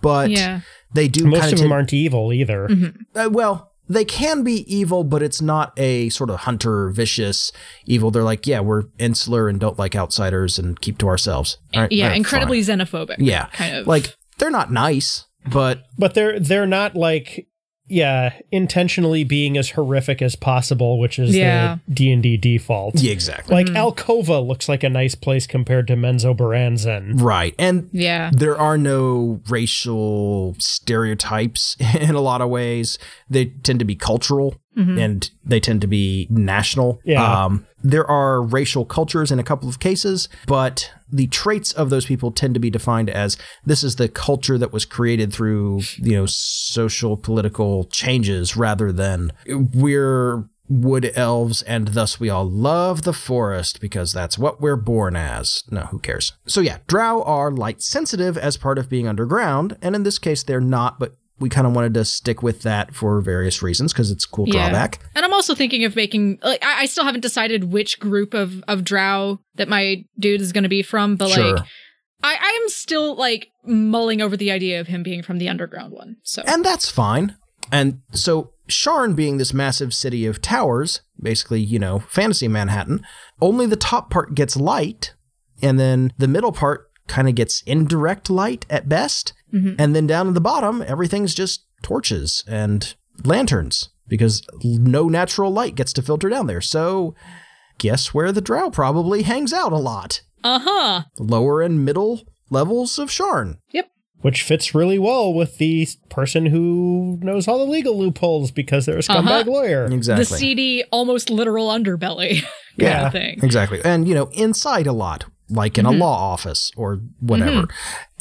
but Yeah. they do. Most kind of them aren't evil either. uh, well, they can be evil, but it's not a sort of hunter, vicious evil. They're like, yeah, we're insular and don't like outsiders and keep to ourselves. All right, yeah, all right, incredibly fine. xenophobic. Yeah, Kind of like they're not nice, but But they're they're not like yeah intentionally being as horrific as possible, which is Yeah. the D and D default. yeah, exactly Like mm-hmm. Alcova looks like a nice place compared to Menzoberranzan. right. And Yeah. there are no racial stereotypes in a lot of ways. They tend to be cultural and they tend to be national. Yeah. Um, there are racial cultures in a couple of cases, but the traits of those people tend to be defined as this is the culture that was created through, you know, social political changes rather than we're wood elves, and thus we all love the forest because that's what we're born as. No, who cares? So yeah, drow are light sensitive as part of being underground, and in this case they're not, but we kind of wanted to stick with that for various reasons because it's a cool Yeah. drawback. And I'm also thinking of making like I, I still haven't decided which group of of drow that my dude is going to be from, but Sure. like I I am still like mulling over the idea of him being from the underground one. So And that's fine. And so Sharn being this massive city of towers, basically, you know, fantasy Manhattan, only the top part gets light, and then the middle part kind of gets indirect light at best. And then down at the bottom, everything's just torches and lanterns because no natural light gets to filter down there. So guess where the drow probably hangs out a lot? uh huh. Lower and middle levels of Sharn. Yep. Which fits really well with the person who knows all the legal loopholes because they're a scumbag Uh-huh. lawyer. Exactly. The seedy, almost literal underbelly kind Yeah. of thing. Exactly. And, you know, inside a lot, like in Mm-hmm. a law office or whatever.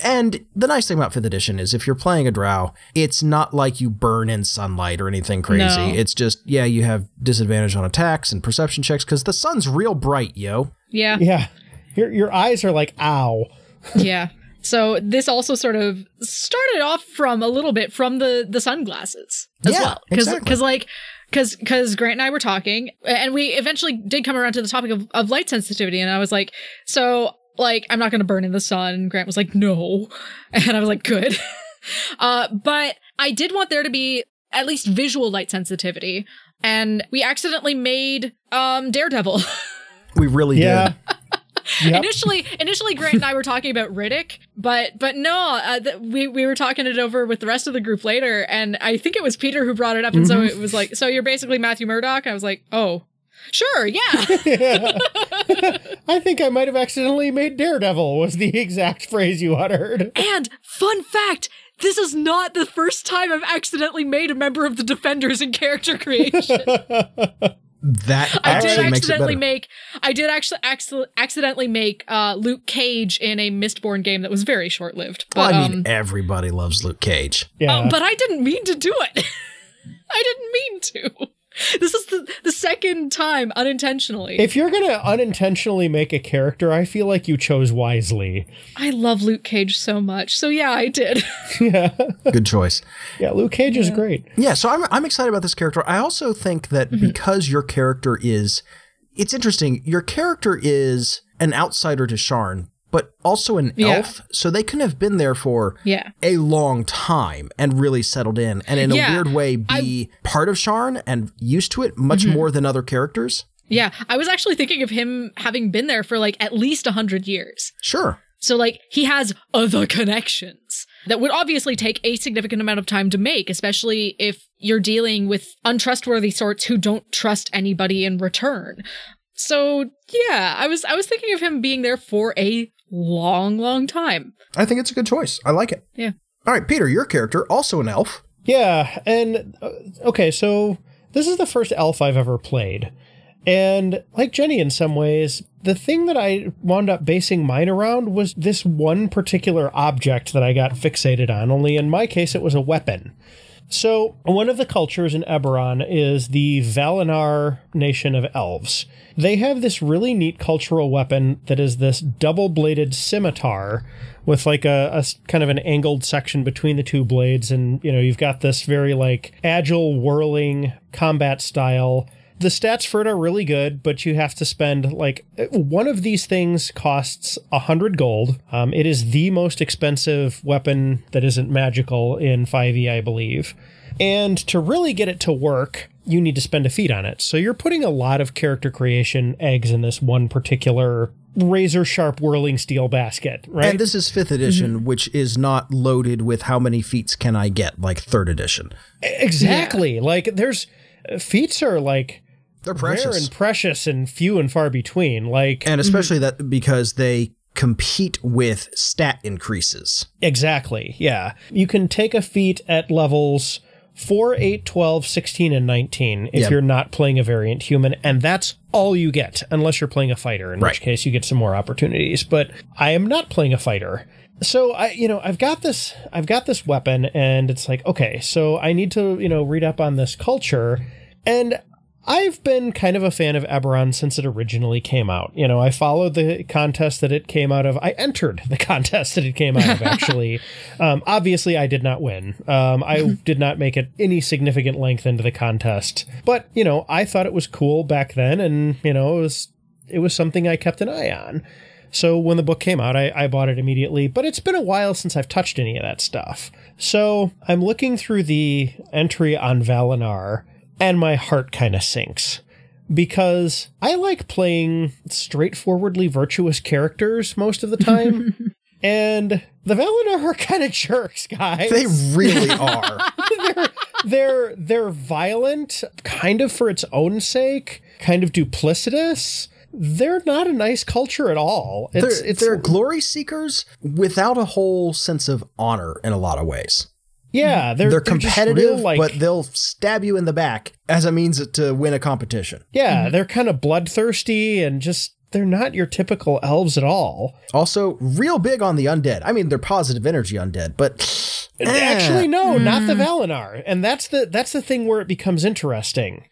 And the nice thing about 5th edition is if you're playing a drow, it's not like you burn in sunlight or anything crazy. No. It's just, yeah, you have disadvantage on attacks and perception checks because the sun's real bright, yo. Yeah. Yeah. Your, your eyes are like, ow. yeah. So this also sort of started off from a little bit from the the sunglasses as Yeah, well, because exactly. like because because Grant and I were talking, and we eventually did come around to the topic of, of light sensitivity, and I was like, so like I'm not going to burn in the sun. And Grant was like, no, and I was like, good. uh, but I did want there to be at least visual light sensitivity, and we accidentally made um Daredevil. We really Yeah. did. Yep. initially initially grant and i were talking about riddick but but no uh, th- we, we were talking it over with the rest of the group later and i think it was peter who brought it up and so it was like so you're basically matthew murdock i was like oh sure yeah I think I might have accidentally made Daredevil was the exact phrase you uttered. and fun fact this is not the first time i've accidentally made a member of the defenders in character creation That I did actually makes it accidentally better. make I did actually acc- accidentally make uh, Luke Cage in a Mistborn game that was very short lived. well, But I mean, um, everybody loves Luke Cage. Yeah. Oh, but I didn't mean to do it. I didn't mean to. This is the, the second time unintentionally. if you're going to unintentionally make a character, I feel like you chose wisely. I love Luke Cage so much. So yeah, I did. yeah. Good choice. Yeah, Luke Cage is great. Yeah, so I'm I'm excited about this character. I also think that Mm-hmm. because your character is it's interesting, your character is an outsider to Sharn, but also an Yeah. elf, so they couldn't have been there for Yeah. a long time and really settled in and in Yeah, a weird way be part of Sharn and used to it much Mm-hmm. more than other characters. Yeah. I was actually thinking of him having been there for like at least a hundred years. Sure. So like he has other connections that would obviously take a significant amount of time to make, especially if you're dealing with untrustworthy sorts who don't trust anybody in return. So yeah, I was I was thinking of him being there for a long, long time. I think it's a good choice. I like it. Yeah. All right, Peter, your character, also an elf. Yeah, and uh, okay, so this is the first elf I've ever played. And like Jenny in some ways, the thing that I wound up basing mine around was this one particular object that I got fixated on, only in my case it was a weapon. So, one of the cultures in Eberron is the Valenar nation of elves. They have this really neat cultural weapon that is this double bladed scimitar with like a kind of an angled section between the two blades. And, you know, you've got this very like agile, whirling combat style. The stats for it are really good, but you have to spend like one of these things costs a hundred gold. Um, it is the most expensive weapon that isn't magical in 5e, I believe. And to really get it to work, you need to spend a feat on it. So you're putting a lot of character creation eggs in this one particular razor sharp whirling steel basket, right? And this is fifth edition, Mm-hmm. which is not loaded with how many feats can I get, like third edition. exactly. Like there's feats are like They're rare and precious and few and far between. Like and especially that because they compete with stat increases. Exactly. Yeah. You can take a feat at levels 4, 8, 12, 16, and 19 if Yeah. you're not playing a variant human, and that's all you get, unless you're playing a fighter, in Right. which case you get some more opportunities. But I am not playing a fighter. So I you know, I've got this I've got this weapon and it's like, okay, so I need to, you know, read up on this culture and I've been kind of a fan of Eberron since it originally came out. You know, I followed the contest that it came out of. I entered the contest that it came out of, actually. um, obviously, I did not win. Um, I did not make it any significant length into the contest. But, you know, I thought it was cool back then, and, you know, it was, it was something I kept an eye on. So when the book came out, I, I bought it immediately, but it's been a while since I've touched any of that stuff. So I'm looking through the entry on Valenar and my heart kind of sinks because I like playing straightforwardly virtuous characters most of the time. and the Valenar are kind of jerks, guys. They really are. they're, they're they're violent, kind of for its own sake, kind of duplicitous. They're not a nice culture at all. It's, they're, it's, they're glory seekers without a whole sense of honor in a lot of ways. Yeah, they're, they're, competitive, real, like, but they'll stab you in the back as a means to win a competition. Yeah, mm-hmm. they're kind of bloodthirsty and just they're not your typical elves at all. Also, real big on the undead. I mean, they're positive energy undead, but eh. actually, no, mm. not the mm. Valenar. And that's the that's the thing where it becomes interesting.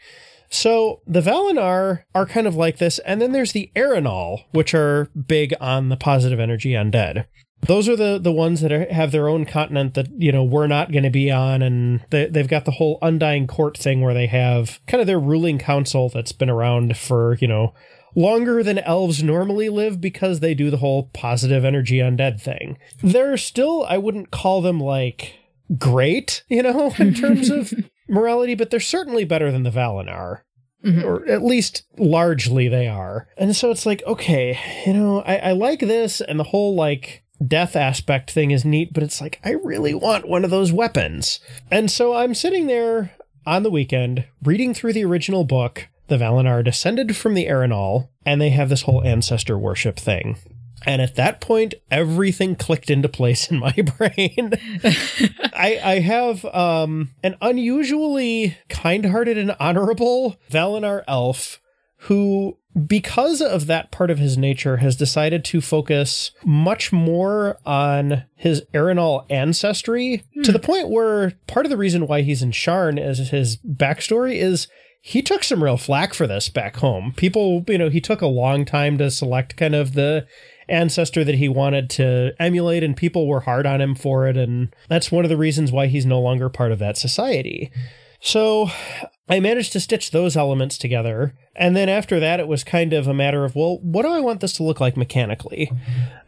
So the Valenar are kind of like this, and then there's the Aerenal, which are big on the positive energy undead those are the the ones that are, have their own continent that you know we're not going to be on and they, they've got the whole undying court thing where they have kind of their ruling council that's been around for you know longer than elves normally live because they do the whole positive energy undead thing they're still i wouldn't call them like great you know in terms of morality but they're certainly better than the valenar Mm-hmm. or at least largely they are. And so it's like, okay, you know, I, I, like this and the whole like death aspect thing is neat, but it's like, I really want one of those weapons. And so I'm sitting there on the weekend reading through the original book. The Valenar descended from the Aerenal, and they have this whole ancestor worship thing. And at that point, everything clicked into place in my brain. I, I have um, an unusually kind hearted and honorable Valenar elf who because of that part of his nature, has decided to focus much more on his Aerenal ancestry to the hmm. point where part of the reason why he's in Sharn as his backstory is he took some real flack for this back home. People, you know, he took a long time to select kind of the ancestor that he wanted to emulate, and people were hard on him for it. And that's one of the reasons why he's no longer part of that society. So I managed to stitch those elements together. And then after that, it was kind of a matter of, well, what do I want this to look like mechanically?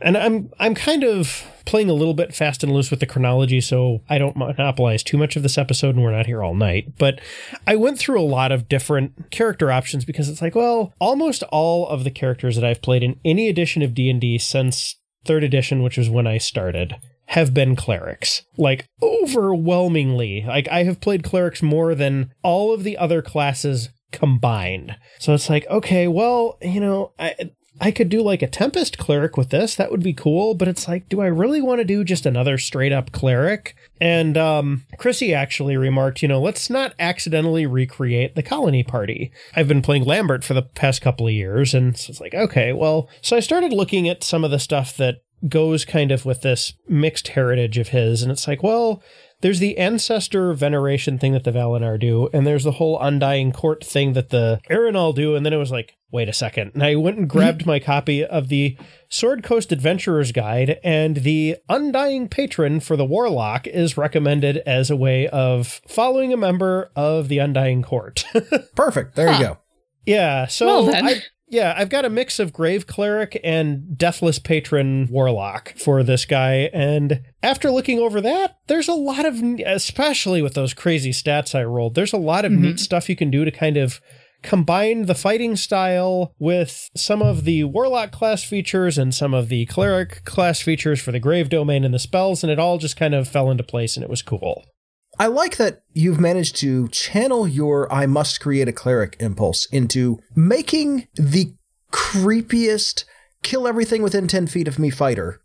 And I'm I'm kind of playing a little bit fast and loose with the chronology, so I don't monopolize too much of this episode, and we're not here all night. But I went through a lot of different character options because it's like, well, almost all of the characters that I've played in any edition of D and D since third edition, which was when I started, have been clerics. Like overwhelmingly. Like I have played clerics more than all of the other classes combined. So it's like, okay, well, you know, I I could do like a Tempest cleric with this. That would be cool, but it's like, do I really want to do just another straight up cleric? And um, Chrissy actually remarked, you know, let's not accidentally recreate the colony party. I've been playing Lambert for the past couple of years, and so it's like, okay, well, so I started looking at some of the stuff that goes kind of with this mixed heritage of his. And it's like, well, there's the ancestor veneration thing that the Valenar do, and there's the whole undying court thing that the Aerenal do. And then it was like, wait a second. And I went and grabbed my copy of the Sword Coast Adventurer's Guide, and the Undying Patron for the Warlock is recommended as a way of following a member of the Undying Court. Perfect. There huh. you go. Yeah. So well, I, yeah, I've got a mix of Grave Cleric and Deathless Patron Warlock for this guy. And after looking over that, there's a lot of, especially with those crazy stats I rolled, there's a lot of mm-hmm. neat stuff you can do to kind of combine the fighting style with some of the Warlock class features and some of the Cleric class features for the Grave Domain and the spells. And it all just kind of fell into place and it was cool. I like that you've managed to channel your I must create a cleric impulse into making the creepiest kill everything within 10 feet of me fighter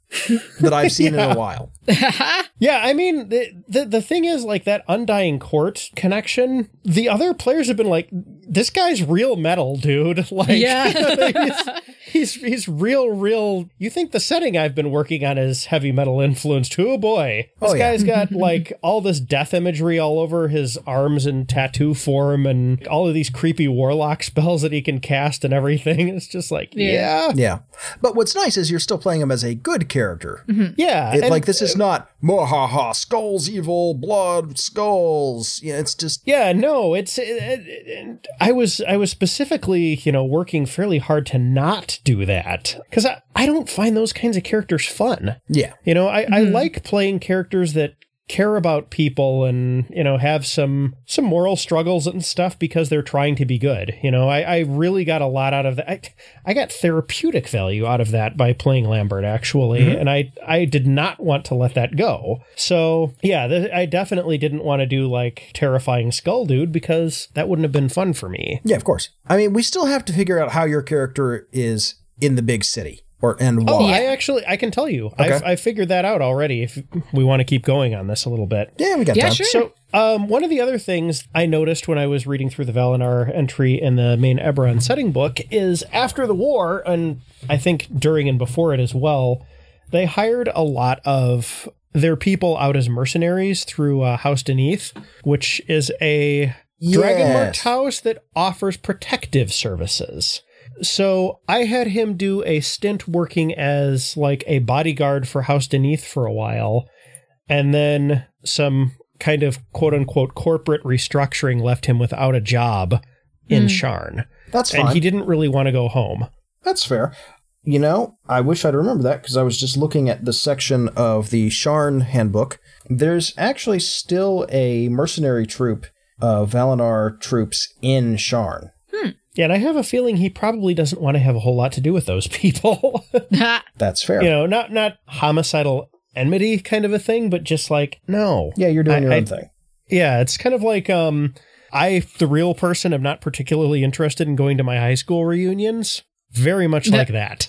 that I've seen yeah. in a while. yeah, I mean, the, the, the thing is, like, that Undying Court connection, the other players have been like, this guy's real metal, dude. Like, Yeah. he's, he's he's real, real. You think the setting I've been working on is heavy metal influenced? Oh boy, this Oh, yeah. guy's got like all this death imagery all over his arms and tattoo form, and all of these creepy warlock spells that he can cast and everything. It's just like, Yeah. yeah, Yeah. But what's nice is you're still playing him as a good character. Mm-hmm. yeah. It, and- like this is not ha skulls evil blood skulls. Yeah, it's just Yeah, no, it's it, it- it- I was I was specifically, you know, working fairly hard to not do that cuz I, I don't find those kinds of characters fun. yeah. You know, I, I hmm. like playing characters that care about people and you know have some some moral struggles and stuff because they're trying to be good you know? I, I really got a lot out of that I, I got therapeutic value out of that by playing lambert actually mm-hmm. and i i did not want to let that go. So yeah th- i definitely didn't want to do like terrifying skull dude because that wouldn't have been fun for me. Yeah, of course. I mean, we still have to figure out how your character is in the big city or and why. oh i actually i can tell you I've, Okay. i figured that out already if we want to keep going on this a little bit yeah, we got Yeah, time. sure. So, um, one of the other things I noticed when I was reading through the Valenar entry in the main Eberron setting book is after the war, and I think during and before it as well, they hired a lot of their people out as mercenaries through uh, House Deneith, which is a dragon marked house that offers protective services. So I had him do a stint working as like a bodyguard for House Deneith for a while, and then some kind of quote unquote corporate restructuring left him without a job in hmm. Sharn. That's fine. And he didn't really want to go home. That's fair. You know, I wish I'd remember that because I was just looking at the section of the Sharn handbook. There's actually still a mercenary troop of Valenar troops in Sharn. Yeah, and I have a feeling he probably doesn't want to have a whole lot to do with those people. That's fair. you know, not not homicidal enmity kind of a thing, but just like no. yeah, you're doing I- your I- own thing. Yeah, it's kind of like um I the real person am not particularly interested in going to my high school reunions. Very much like that.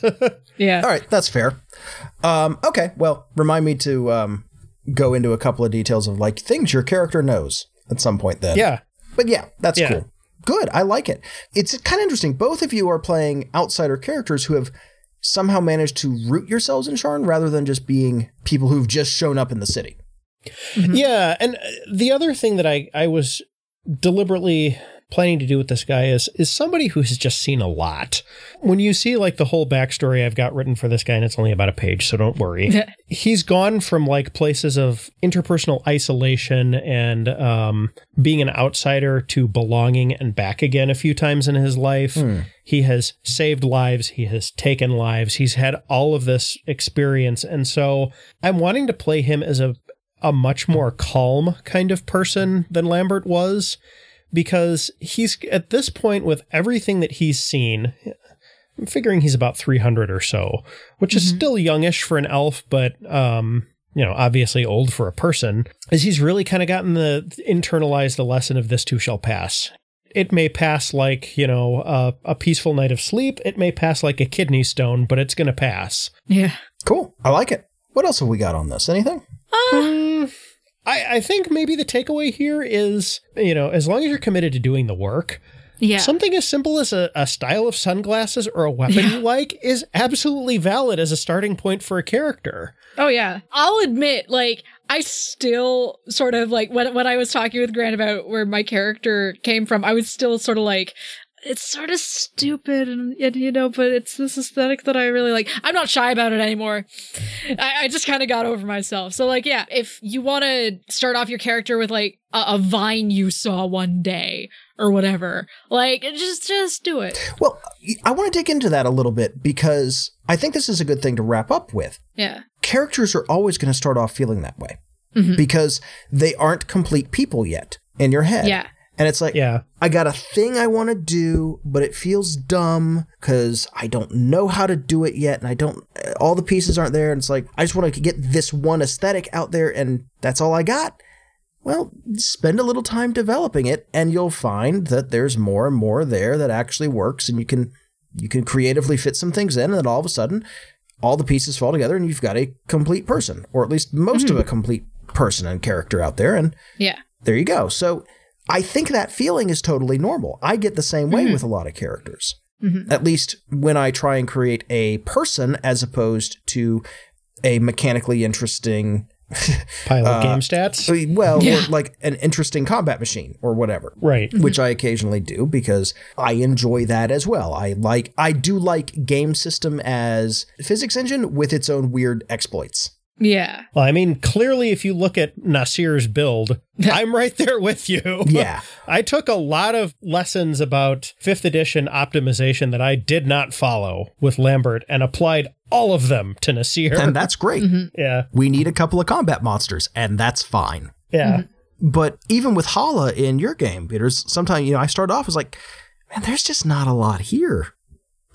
yeah. All right, that's fair. Um, okay, well, remind me to um, go into a couple of details of like things your character knows at some point then. yeah. But yeah, that's Yeah. cool. Good. I like it. It's kind of interesting. Both of you are playing outsider characters who have somehow managed to root yourselves in Sharn rather than just being people who've just shown up in the city. Yeah, and uh, the other thing that I I was deliberately planning to do with this guy is is somebody who has just seen a lot. When you see like the whole backstory I've got written for this guy, and it's only about a page, so don't worry. He's gone from like places of interpersonal isolation and um, being an outsider to belonging and back again a few times in his life. He has saved lives. He has taken lives. He's had all of this experience, and so I'm wanting to play him as a a much more calm kind of person than Lambert was because he's at this point with everything that he's seen I'm figuring he's about 300 or so which is still youngish for an elf but um you know obviously old for a person is he's really kind of gotten the internalized the lesson of this too shall pass it may pass like you know a, a peaceful night of sleep it may pass like a kidney stone but it's going to pass Yeah. Cool. I like it. What else have we got on this? Anything? Mm, I, I think maybe the takeaway here is, you know, as long as you're committed to doing the work, Yeah. something as simple as a, a style of sunglasses or a weapon you like is absolutely valid as a starting point for a character. Oh yeah. I'll admit, like, I still sort of like when when I was talking with Grant about where my character came from, I was still sort of like it's sort of stupid and, and you know, but it's this aesthetic that I really like. I'm not shy about it anymore. I, I just kind of got over myself. So like, yeah, if you want to start off your character with like a, a vine you saw one day or whatever, like just just do it. Well, I want to dig into that a little bit because I think this is a good thing to wrap up with. Yeah. Characters are always going to start off feeling that way Mhm. because they aren't complete people yet in your head. Yeah. And it's like, Yeah. I got a thing I want to do, but it feels dumb because I don't know how to do it yet. And I don't, all the pieces aren't there. And it's like, I just want to get this one aesthetic out there and that's all I got. Well, spend a little time developing it and you'll find that there's more and more there that actually works and you can, you can creatively fit some things in and then all of a sudden all the pieces fall together and you've got a complete person or at least most of hmm. a complete person and character out there. And Yeah. there you go. So I think that feeling is totally normal. I get the same way mm-hmm. with a lot of characters. Mm-hmm. At least when I try and create a person as opposed to a mechanically interesting, Pile Uh, of game stats. well, Yeah. or like an interesting combat machine or whatever. Right. Which mm-hmm. I occasionally do because I enjoy that as well. I like I do like game system as physics engine with its own weird exploits. Yeah. Well, I mean, clearly, if you look at Nasir's build, I'm right there with you. Yeah. I took a lot of lessons about fifth edition optimization that I did not follow with Lambert and applied all of them to Nasir. And that's great. yeah. We need a couple of combat monsters, and that's fine. Yeah. But even with Hala in your game, Peters, sometimes you know I start off as like, man, there's just not a lot here.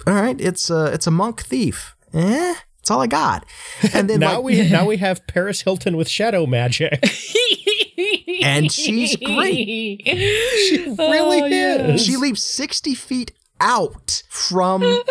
All right, it's a it's a monk thief. Eh, that's all I got. And then Now like, we now we have Paris Hilton with shadow magic. And she's great. She really Oh, is. she leaps sixty feet out from.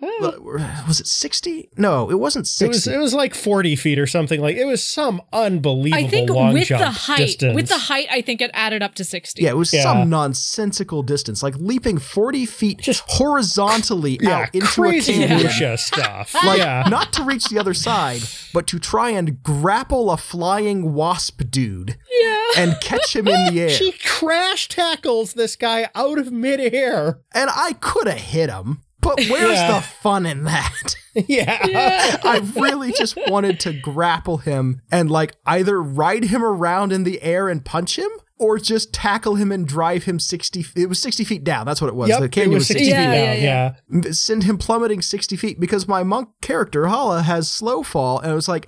Was it sixty? No, it wasn't It was sixty. it was like forty feet or something. Like it was some unbelievable I think long with jump the height, distance. with the height, I think it added up to sixty. yeah, it was Yeah. some nonsensical distance, like leaping forty feet Just- horizontally yeah, out into crazy a canyon. minutia stuff. like yeah, not to reach the other side, but to try and grapple a flying wasp dude Yeah. and catch him in the air. she crash tackles this guy out of midair. and I could have hit him, but where's Yeah. the fun in that? Yeah. I really just wanted to grapple him and like either ride him around in the air and punch him. Or just tackle him and drive him 60 f- It was 60 feet down. That's what it was. Yep, the canyon was was 60 60 feet Yeah, down. yeah, Yeah. feet. Send him plummeting 60 feet because my monk character, Hala, has slow fall. And it was like,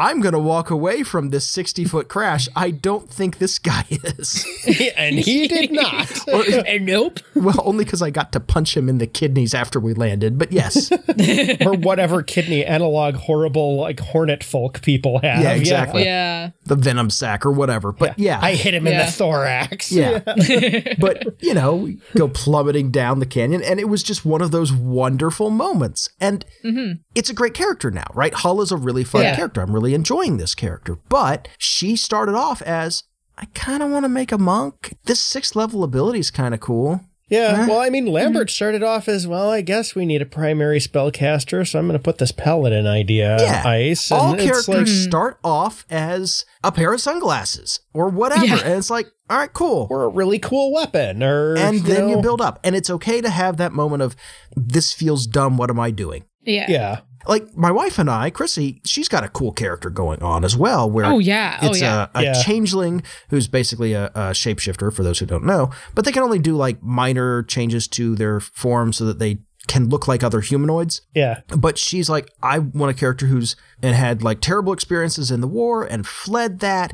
I'm going to walk away from this 60 foot crash. I don't think this guy is. and he did not. And nope. well, only because I got to punch him in the kidneys after we landed. But yes. or whatever kidney analog horrible like hornet folk people have. Yeah, exactly. Yeah. the venom sac or whatever. But yeah, I hit him in the thorax. yeah. but you know, we go plummeting down the canyon, and it was just one of those wonderful moments. And mm-hmm. it's a great character now, right? Hull is a really fun Yeah. character. I'm really enjoying this character. But she started off as I kind of want to make a monk. This sixth level ability is kind of cool. Yeah, well, I mean, mm-hmm. Lambert started off as well. I guess we need a primary spellcaster, so I'm going to put this paladin idea Yeah. ice. All and it's characters like start off as a pair of sunglasses or whatever, Yeah. and it's like, all right, cool. or a really cool weapon, or and then you build up. And it's okay to have that moment of this feels dumb. What am I doing? Yeah. Yeah, Like my wife and I, Chrissy, she's got a cool character going on as well. Where Oh yeah. Oh it's yeah. a, a Yeah. changeling who's basically a, a shapeshifter for those who don't know, but they can only do like minor changes to their form so that they can look like other humanoids. yeah, But she's like, I want a character who's and had like terrible experiences in the war and fled that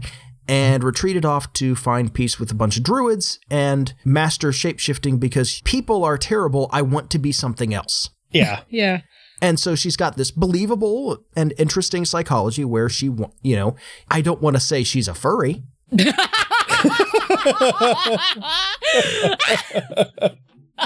and retreated off to find peace with a bunch of druids and master shapeshifting because people are terrible. I want to be something else. yeah. yeah. And so she's got this believable and interesting psychology where she, you know, I don't want to say she's a furry.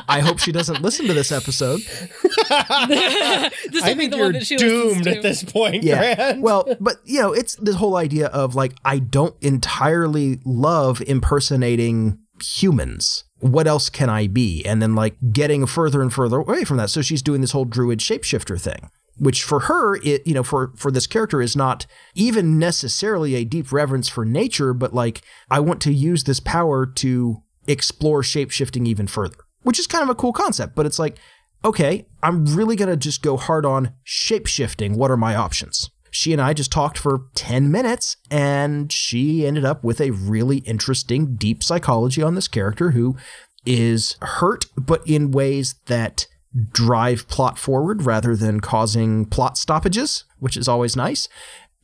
I hope she doesn't listen to this episode. this I think you're one that she doomed at this point, Yeah. Grant. Well, but you know, it's this whole idea of like I don't entirely love impersonating humans. What else can I be? And then like getting further and further away from that. So she's doing this whole druid shapeshifter thing. Which for her, it you know, for for this character is not even necessarily a deep reverence for nature, but like I want to use this power to explore shapeshifting even further. Which is kind of a cool concept, but it's like, okay, I'm really to just go hard on shapeshifting. What are my options? She and I just talked for 10 minutes, and she ended up with a really interesting, deep psychology on this character who is hurt, but in ways that drive plot forward rather than causing plot stoppages, which is always nice.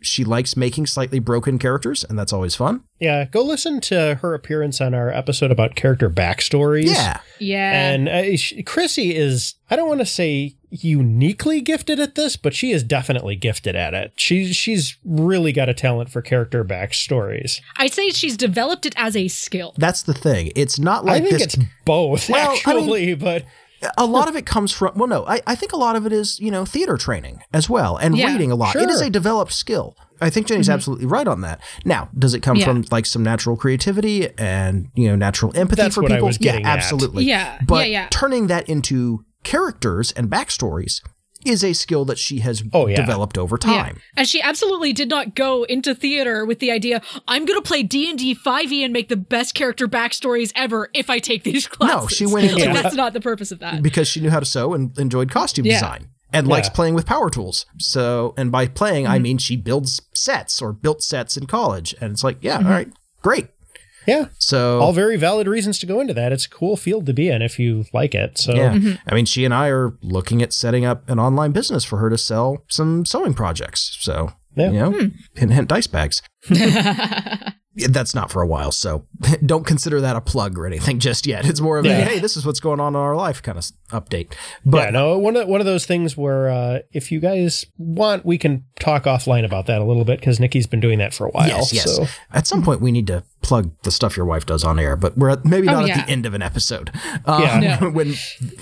She likes making slightly broken characters, and that's always fun. yeah, go listen to her appearance on our episode about character backstories. Yeah. Yeah. And uh, sh Chrissy is, I don't want to say uniquely gifted at this, but she is definitely gifted at it. She's she's really got a talent for character backstories. I'd say she's developed it as a skill. That's the thing. It's not like I think this. it's both, Well, I mean- actually, but a lot of it comes from well no I, I think a lot of it is you know theater training as well and Yeah, reading a lot it is a developed skill I think Jenny's mm-hmm. absolutely right on that. Now, does it come Yeah. from like some natural creativity and you know natural empathy That's for what I people? was getting yeah, at. absolutely. Yeah, but yeah, yeah. turning that into characters and backstories is a skill that she has Oh, yeah. developed over time. And she absolutely did not go into theater with the idea, I'm going to play D&D 5e and make the best character backstories ever if I take these classes. No, she went into Like, That's not the purpose of that. because she knew how to sew and enjoyed costume Yeah. design and likes playing with power tools. So, and by playing, Mm-hmm. I mean she builds sets or built sets in college. And it's like, Mm-hmm. yeah, all right, great. Yeah. So, All very valid reasons to go into that. It's a cool field to be in if you like it. So yeah. Mm-hmm. I mean, she and I are looking at setting up an online business for her to sell some sewing projects. So, Yeah. you know, Hmm. hint, hint, dice bags. Yeah, That's not for a while, so don't consider that a plug or anything just yet. It's more of a hey, this is what's going on in our life kind of update. But yeah, no, one of one of those things where uh, if you guys want, we can talk offline about that a little bit because Nikki's been doing that for a while. Yes, yes. So At some point, we need to plug the stuff your wife does on air, but we're at, maybe Oh, not yeah. at the end of an episode uh, Yeah. No. when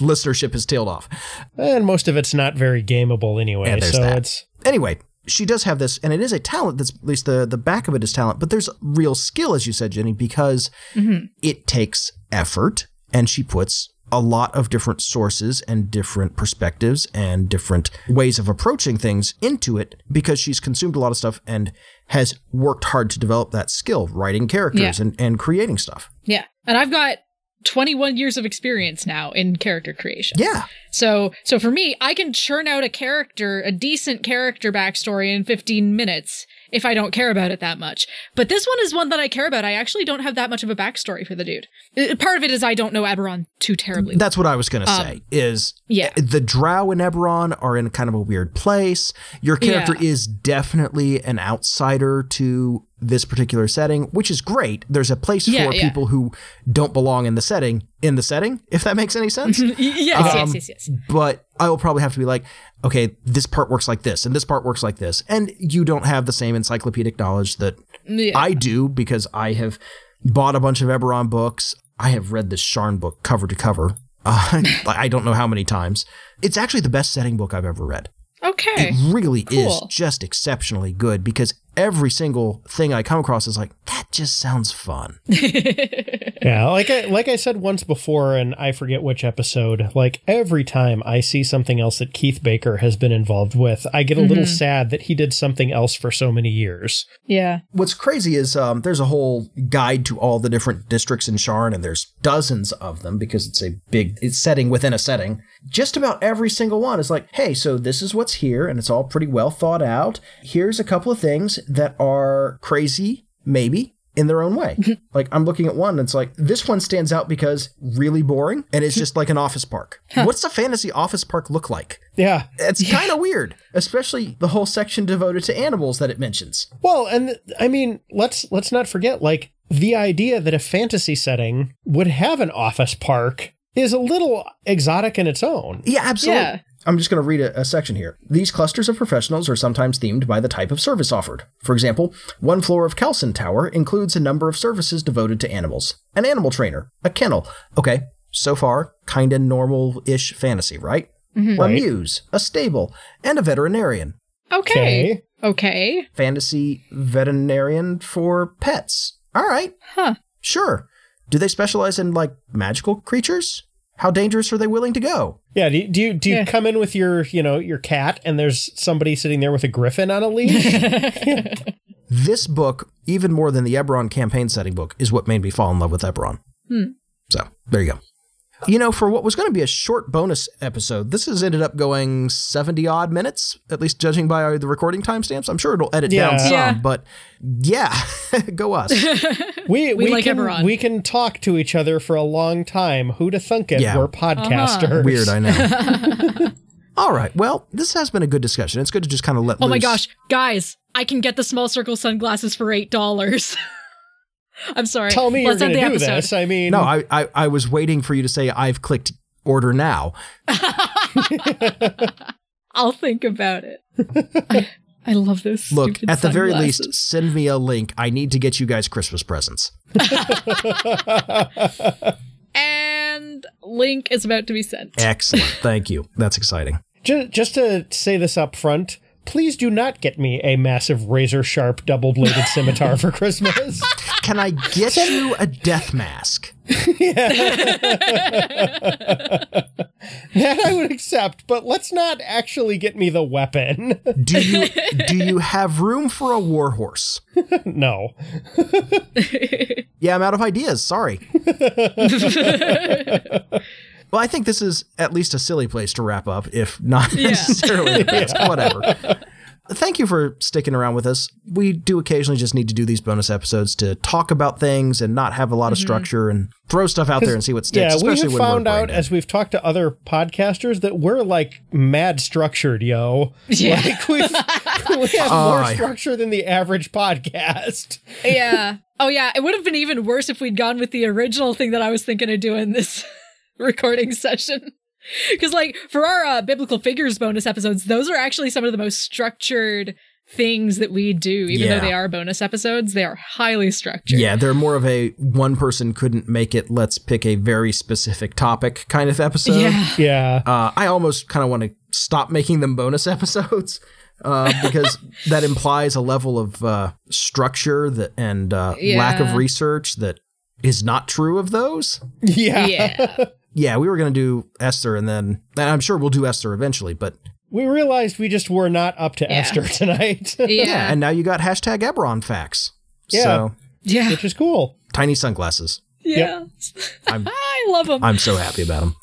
listenership has tailed off. and most of it's not very gameable anyway. Yeah, so that. it's Anyway, she does have this, and it is a talent that's at least the, the back of it is talent, but there's real skill, as you said, Jenny, because mm-hmm. it takes effort and she puts a lot of different sources and different perspectives and different ways of approaching things into it because she's consumed a lot of stuff and has worked hard to develop that skill, writing characters Yeah. and, and creating stuff. yeah. And I've got 21 years of experience now in character creation. Yeah. So, so for me, I can churn out a character, a decent character backstory in 15 minutes if I don't care about it that much. But this one is one that I care about. I actually don't have that much of a backstory for the dude. Uh, Part of it is I don't know Eberron too terribly. That's what I was going to Um, say is yeah. the drow and Eberron are in kind of a weird place. Your character Yeah. is definitely an outsider to this particular setting, which is great. There's a place Yeah, for yeah. people who don't belong in the setting, in the setting, if that makes any sense. Yes, Um, yes, yes, yes. But I will probably have to be like, okay, this part works like this, and this part works like this. And you don't have the same encyclopedic knowledge that Yeah. I do because I have bought a bunch of Eberron books. I have read this Sharn book cover to cover. Uh, I don't know how many times. It's actually the best setting book I've ever read. okay. It really is just exceptionally good because every single thing I come across is like, that just sounds fun. yeah, like I like I said once before, and I forget which episode. Like every time I see something else that Keith Baker has been involved with, I get a little sad that he did something else for so many years. yeah. What's crazy is um, there's a whole guide to all the different districts in Sharn, and there's dozens of them because it's a big it's setting within a setting. Just about every single one is like, hey, so this is what's here, and it's all pretty well thought out. Here's a couple of things that are crazy, maybe in their own way. like I'm looking at one, and it's like this one stands out because really boring, and it's just like an office park. What's a fantasy office park look like? Yeah. It's kind of weird, especially the whole section devoted to animals that it mentions. Well, and I mean, let's let's not forget like the idea that a fantasy setting would have an office park is a little exotic in its own. Yeah, absolutely. Yeah. I'm just going to read a, a section here. These clusters of professionals are sometimes themed by the type of service offered. For example, one floor of Kelson Tower includes a number of services devoted to animals an animal trainer, a kennel. Okay, so far, kind of normal ish fantasy, right? Mm-hmm. A Right. mews, a stable, and a veterinarian. Okay. Okay. Fantasy veterinarian for pets. All right, Huh. sure. Do they specialize in like magical creatures? How dangerous are they willing to go? Yeah, do you do you, do you Yeah. come in with your, you know, your cat and there's somebody sitting there with a griffin on a leash? This book, even more than the Eberron campaign setting book, is what made me fall in love with Eberron. Hmm. So there you go. You know, for what was going to be a short bonus episode, this has ended up going 70 odd minutes, at least judging by the recording timestamps. I'm sure it'll edit down some, Yeah. but yeah, go us. we we, like can Eberron. we can talk to each other for a long time. Who to thunk it? Yeah. We're uh-huh. podcasters. Weird, I know. All right. Well, this has been a good discussion. It's good to just kind of let Oh my gosh, guys, I can get the small circle sunglasses for eight dollars. I'm sorry. Tell me Let's you're end going to do episode. this. I mean, No, I, I, I was waiting for you to say I've clicked order now. I'll think about it. I, I love this. Look, stupid at the very least, send me a link. I need to get you guys Christmas presents. And link is about to be sent. Excellent. Thank you. That's exciting. just, just to say this up front, please do not get me a massive razor sharp double bladed scimitar for Christmas. Can I get you a death mask? that I would accept, but let's not actually get me the weapon. Do you do you have room for a warhorse? no. Yeah, I'm out of ideas. Sorry. Well, I think this is at least a silly place to wrap up, if not necessarily the best. Whatever. Thank you for sticking around with us. We do occasionally just need to do these bonus episodes to talk about things and not have a lot of mm-hmm. structure and throw stuff out there and see what sticks. Yeah, we have when found out brain as we've talked to other podcasters that we're like mad structured, yo. Yeah. Like we've, we have Oh, more structure than the average podcast. yeah. Oh yeah. It would have been even worse if we'd gone with the original thing that I was thinking of doing this recording session. Because like for our uh, biblical figures bonus episodes, those are actually some of the most structured things that we do. Even Yeah. though they are bonus episodes, they are highly structured. Yeah, they're more of a one person couldn't make it. Let's pick a very specific topic kind of episode. Yeah. Yeah. Uh, I almost kind of want to stop making them bonus episodes uh, because that implies a level of uh, structure that and uh, lack of research that is not true of those. Yeah. Yeah. Yeah, we were going to do Esther, and then and I'm sure we'll do Esther eventually. But We realized we just were not up to Yeah. Esther tonight, Yeah. yeah, and now you got hashtag Eberron facts. Yeah. So Yeah. which is cool. tiny sunglasses. Yeah. I'm I love them. I'm so happy about them.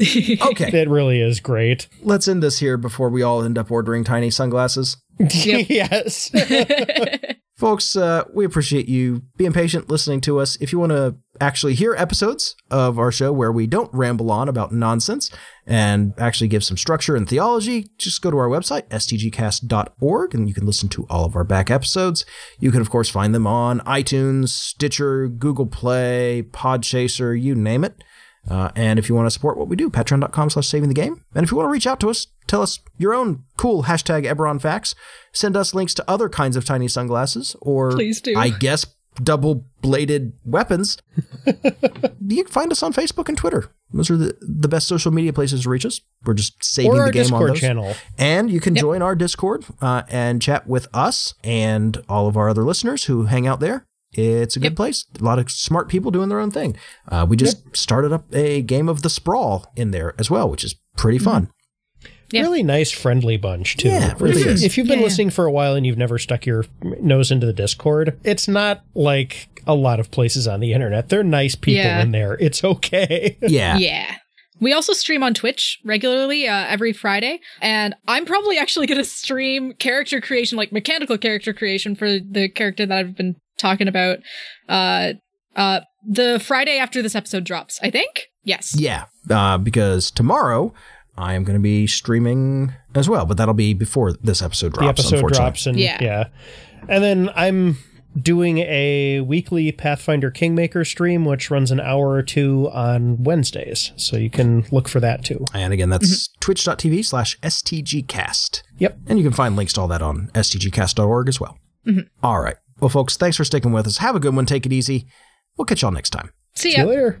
Okay, It really is great. let's end this here before we all end up ordering tiny sunglasses. Yep. yes. Folks, uh, we appreciate you being patient listening to us. If you want to actually hear episodes of our show where we don't ramble on about nonsense and actually give some structure and theology, just go to our website, stgcast.org, and you can listen to all of our back episodes. You can, of course, find them on iTunes, Stitcher, Google Play, Podchaser, you name it. Uh, and if you want to support what we do, patreon.com slash saving the game. And if you want to reach out to us, tell us your own cool hashtag Eberron facts, send us links to other kinds of tiny sunglasses, or Please do. I guess double bladed weapons. you can find us on Facebook and Twitter. Those are the, the best social media places to reach us. We're just saving the game on Discord those. channel. And you can join our Discord uh, and chat with us and all of our other listeners who hang out there. It's a good place. A lot of smart people doing their own thing. Uh, we just started up a game of the sprawl in there as well, which is pretty fun. Yeah. Really nice, friendly bunch too. Yeah, really if, is. if you've been Yeah, yeah. listening for a while and you've never stuck your nose into the Discord, it's not like a lot of places on the internet. They're nice people Yeah. in there. It's okay. Yeah. Yeah. We also stream on Twitch regularly uh, every Friday, and I'm probably actually going to stream character creation, like mechanical character creation for the character that I've been talking about. Uh, uh, the Friday after this episode drops, I think. Yes. Yeah. Uh, because tomorrow I am going to be streaming as well, but that'll be before this episode drops. the episode unfortunately. drops and Yeah. yeah. And then I'm doing a weekly Pathfinder Kingmaker stream, which runs an hour or two on Wednesdays. So you can look for that too. And again, that's mm-hmm. twitch.tv slash stgcast. Yep. And you can find links to all that on stgcast.org as well. Mm-hmm. All right. Well, folks, thanks for sticking with us. Have a good one. Take it easy. We'll catch y'all next time. See See you ya. later.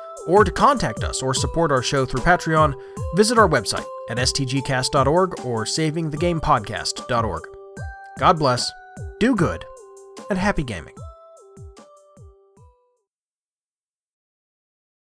or to contact us or support our show through Patreon, visit our website at stgcast.org or savingthegamepodcast.org. God bless, do good, and happy gaming.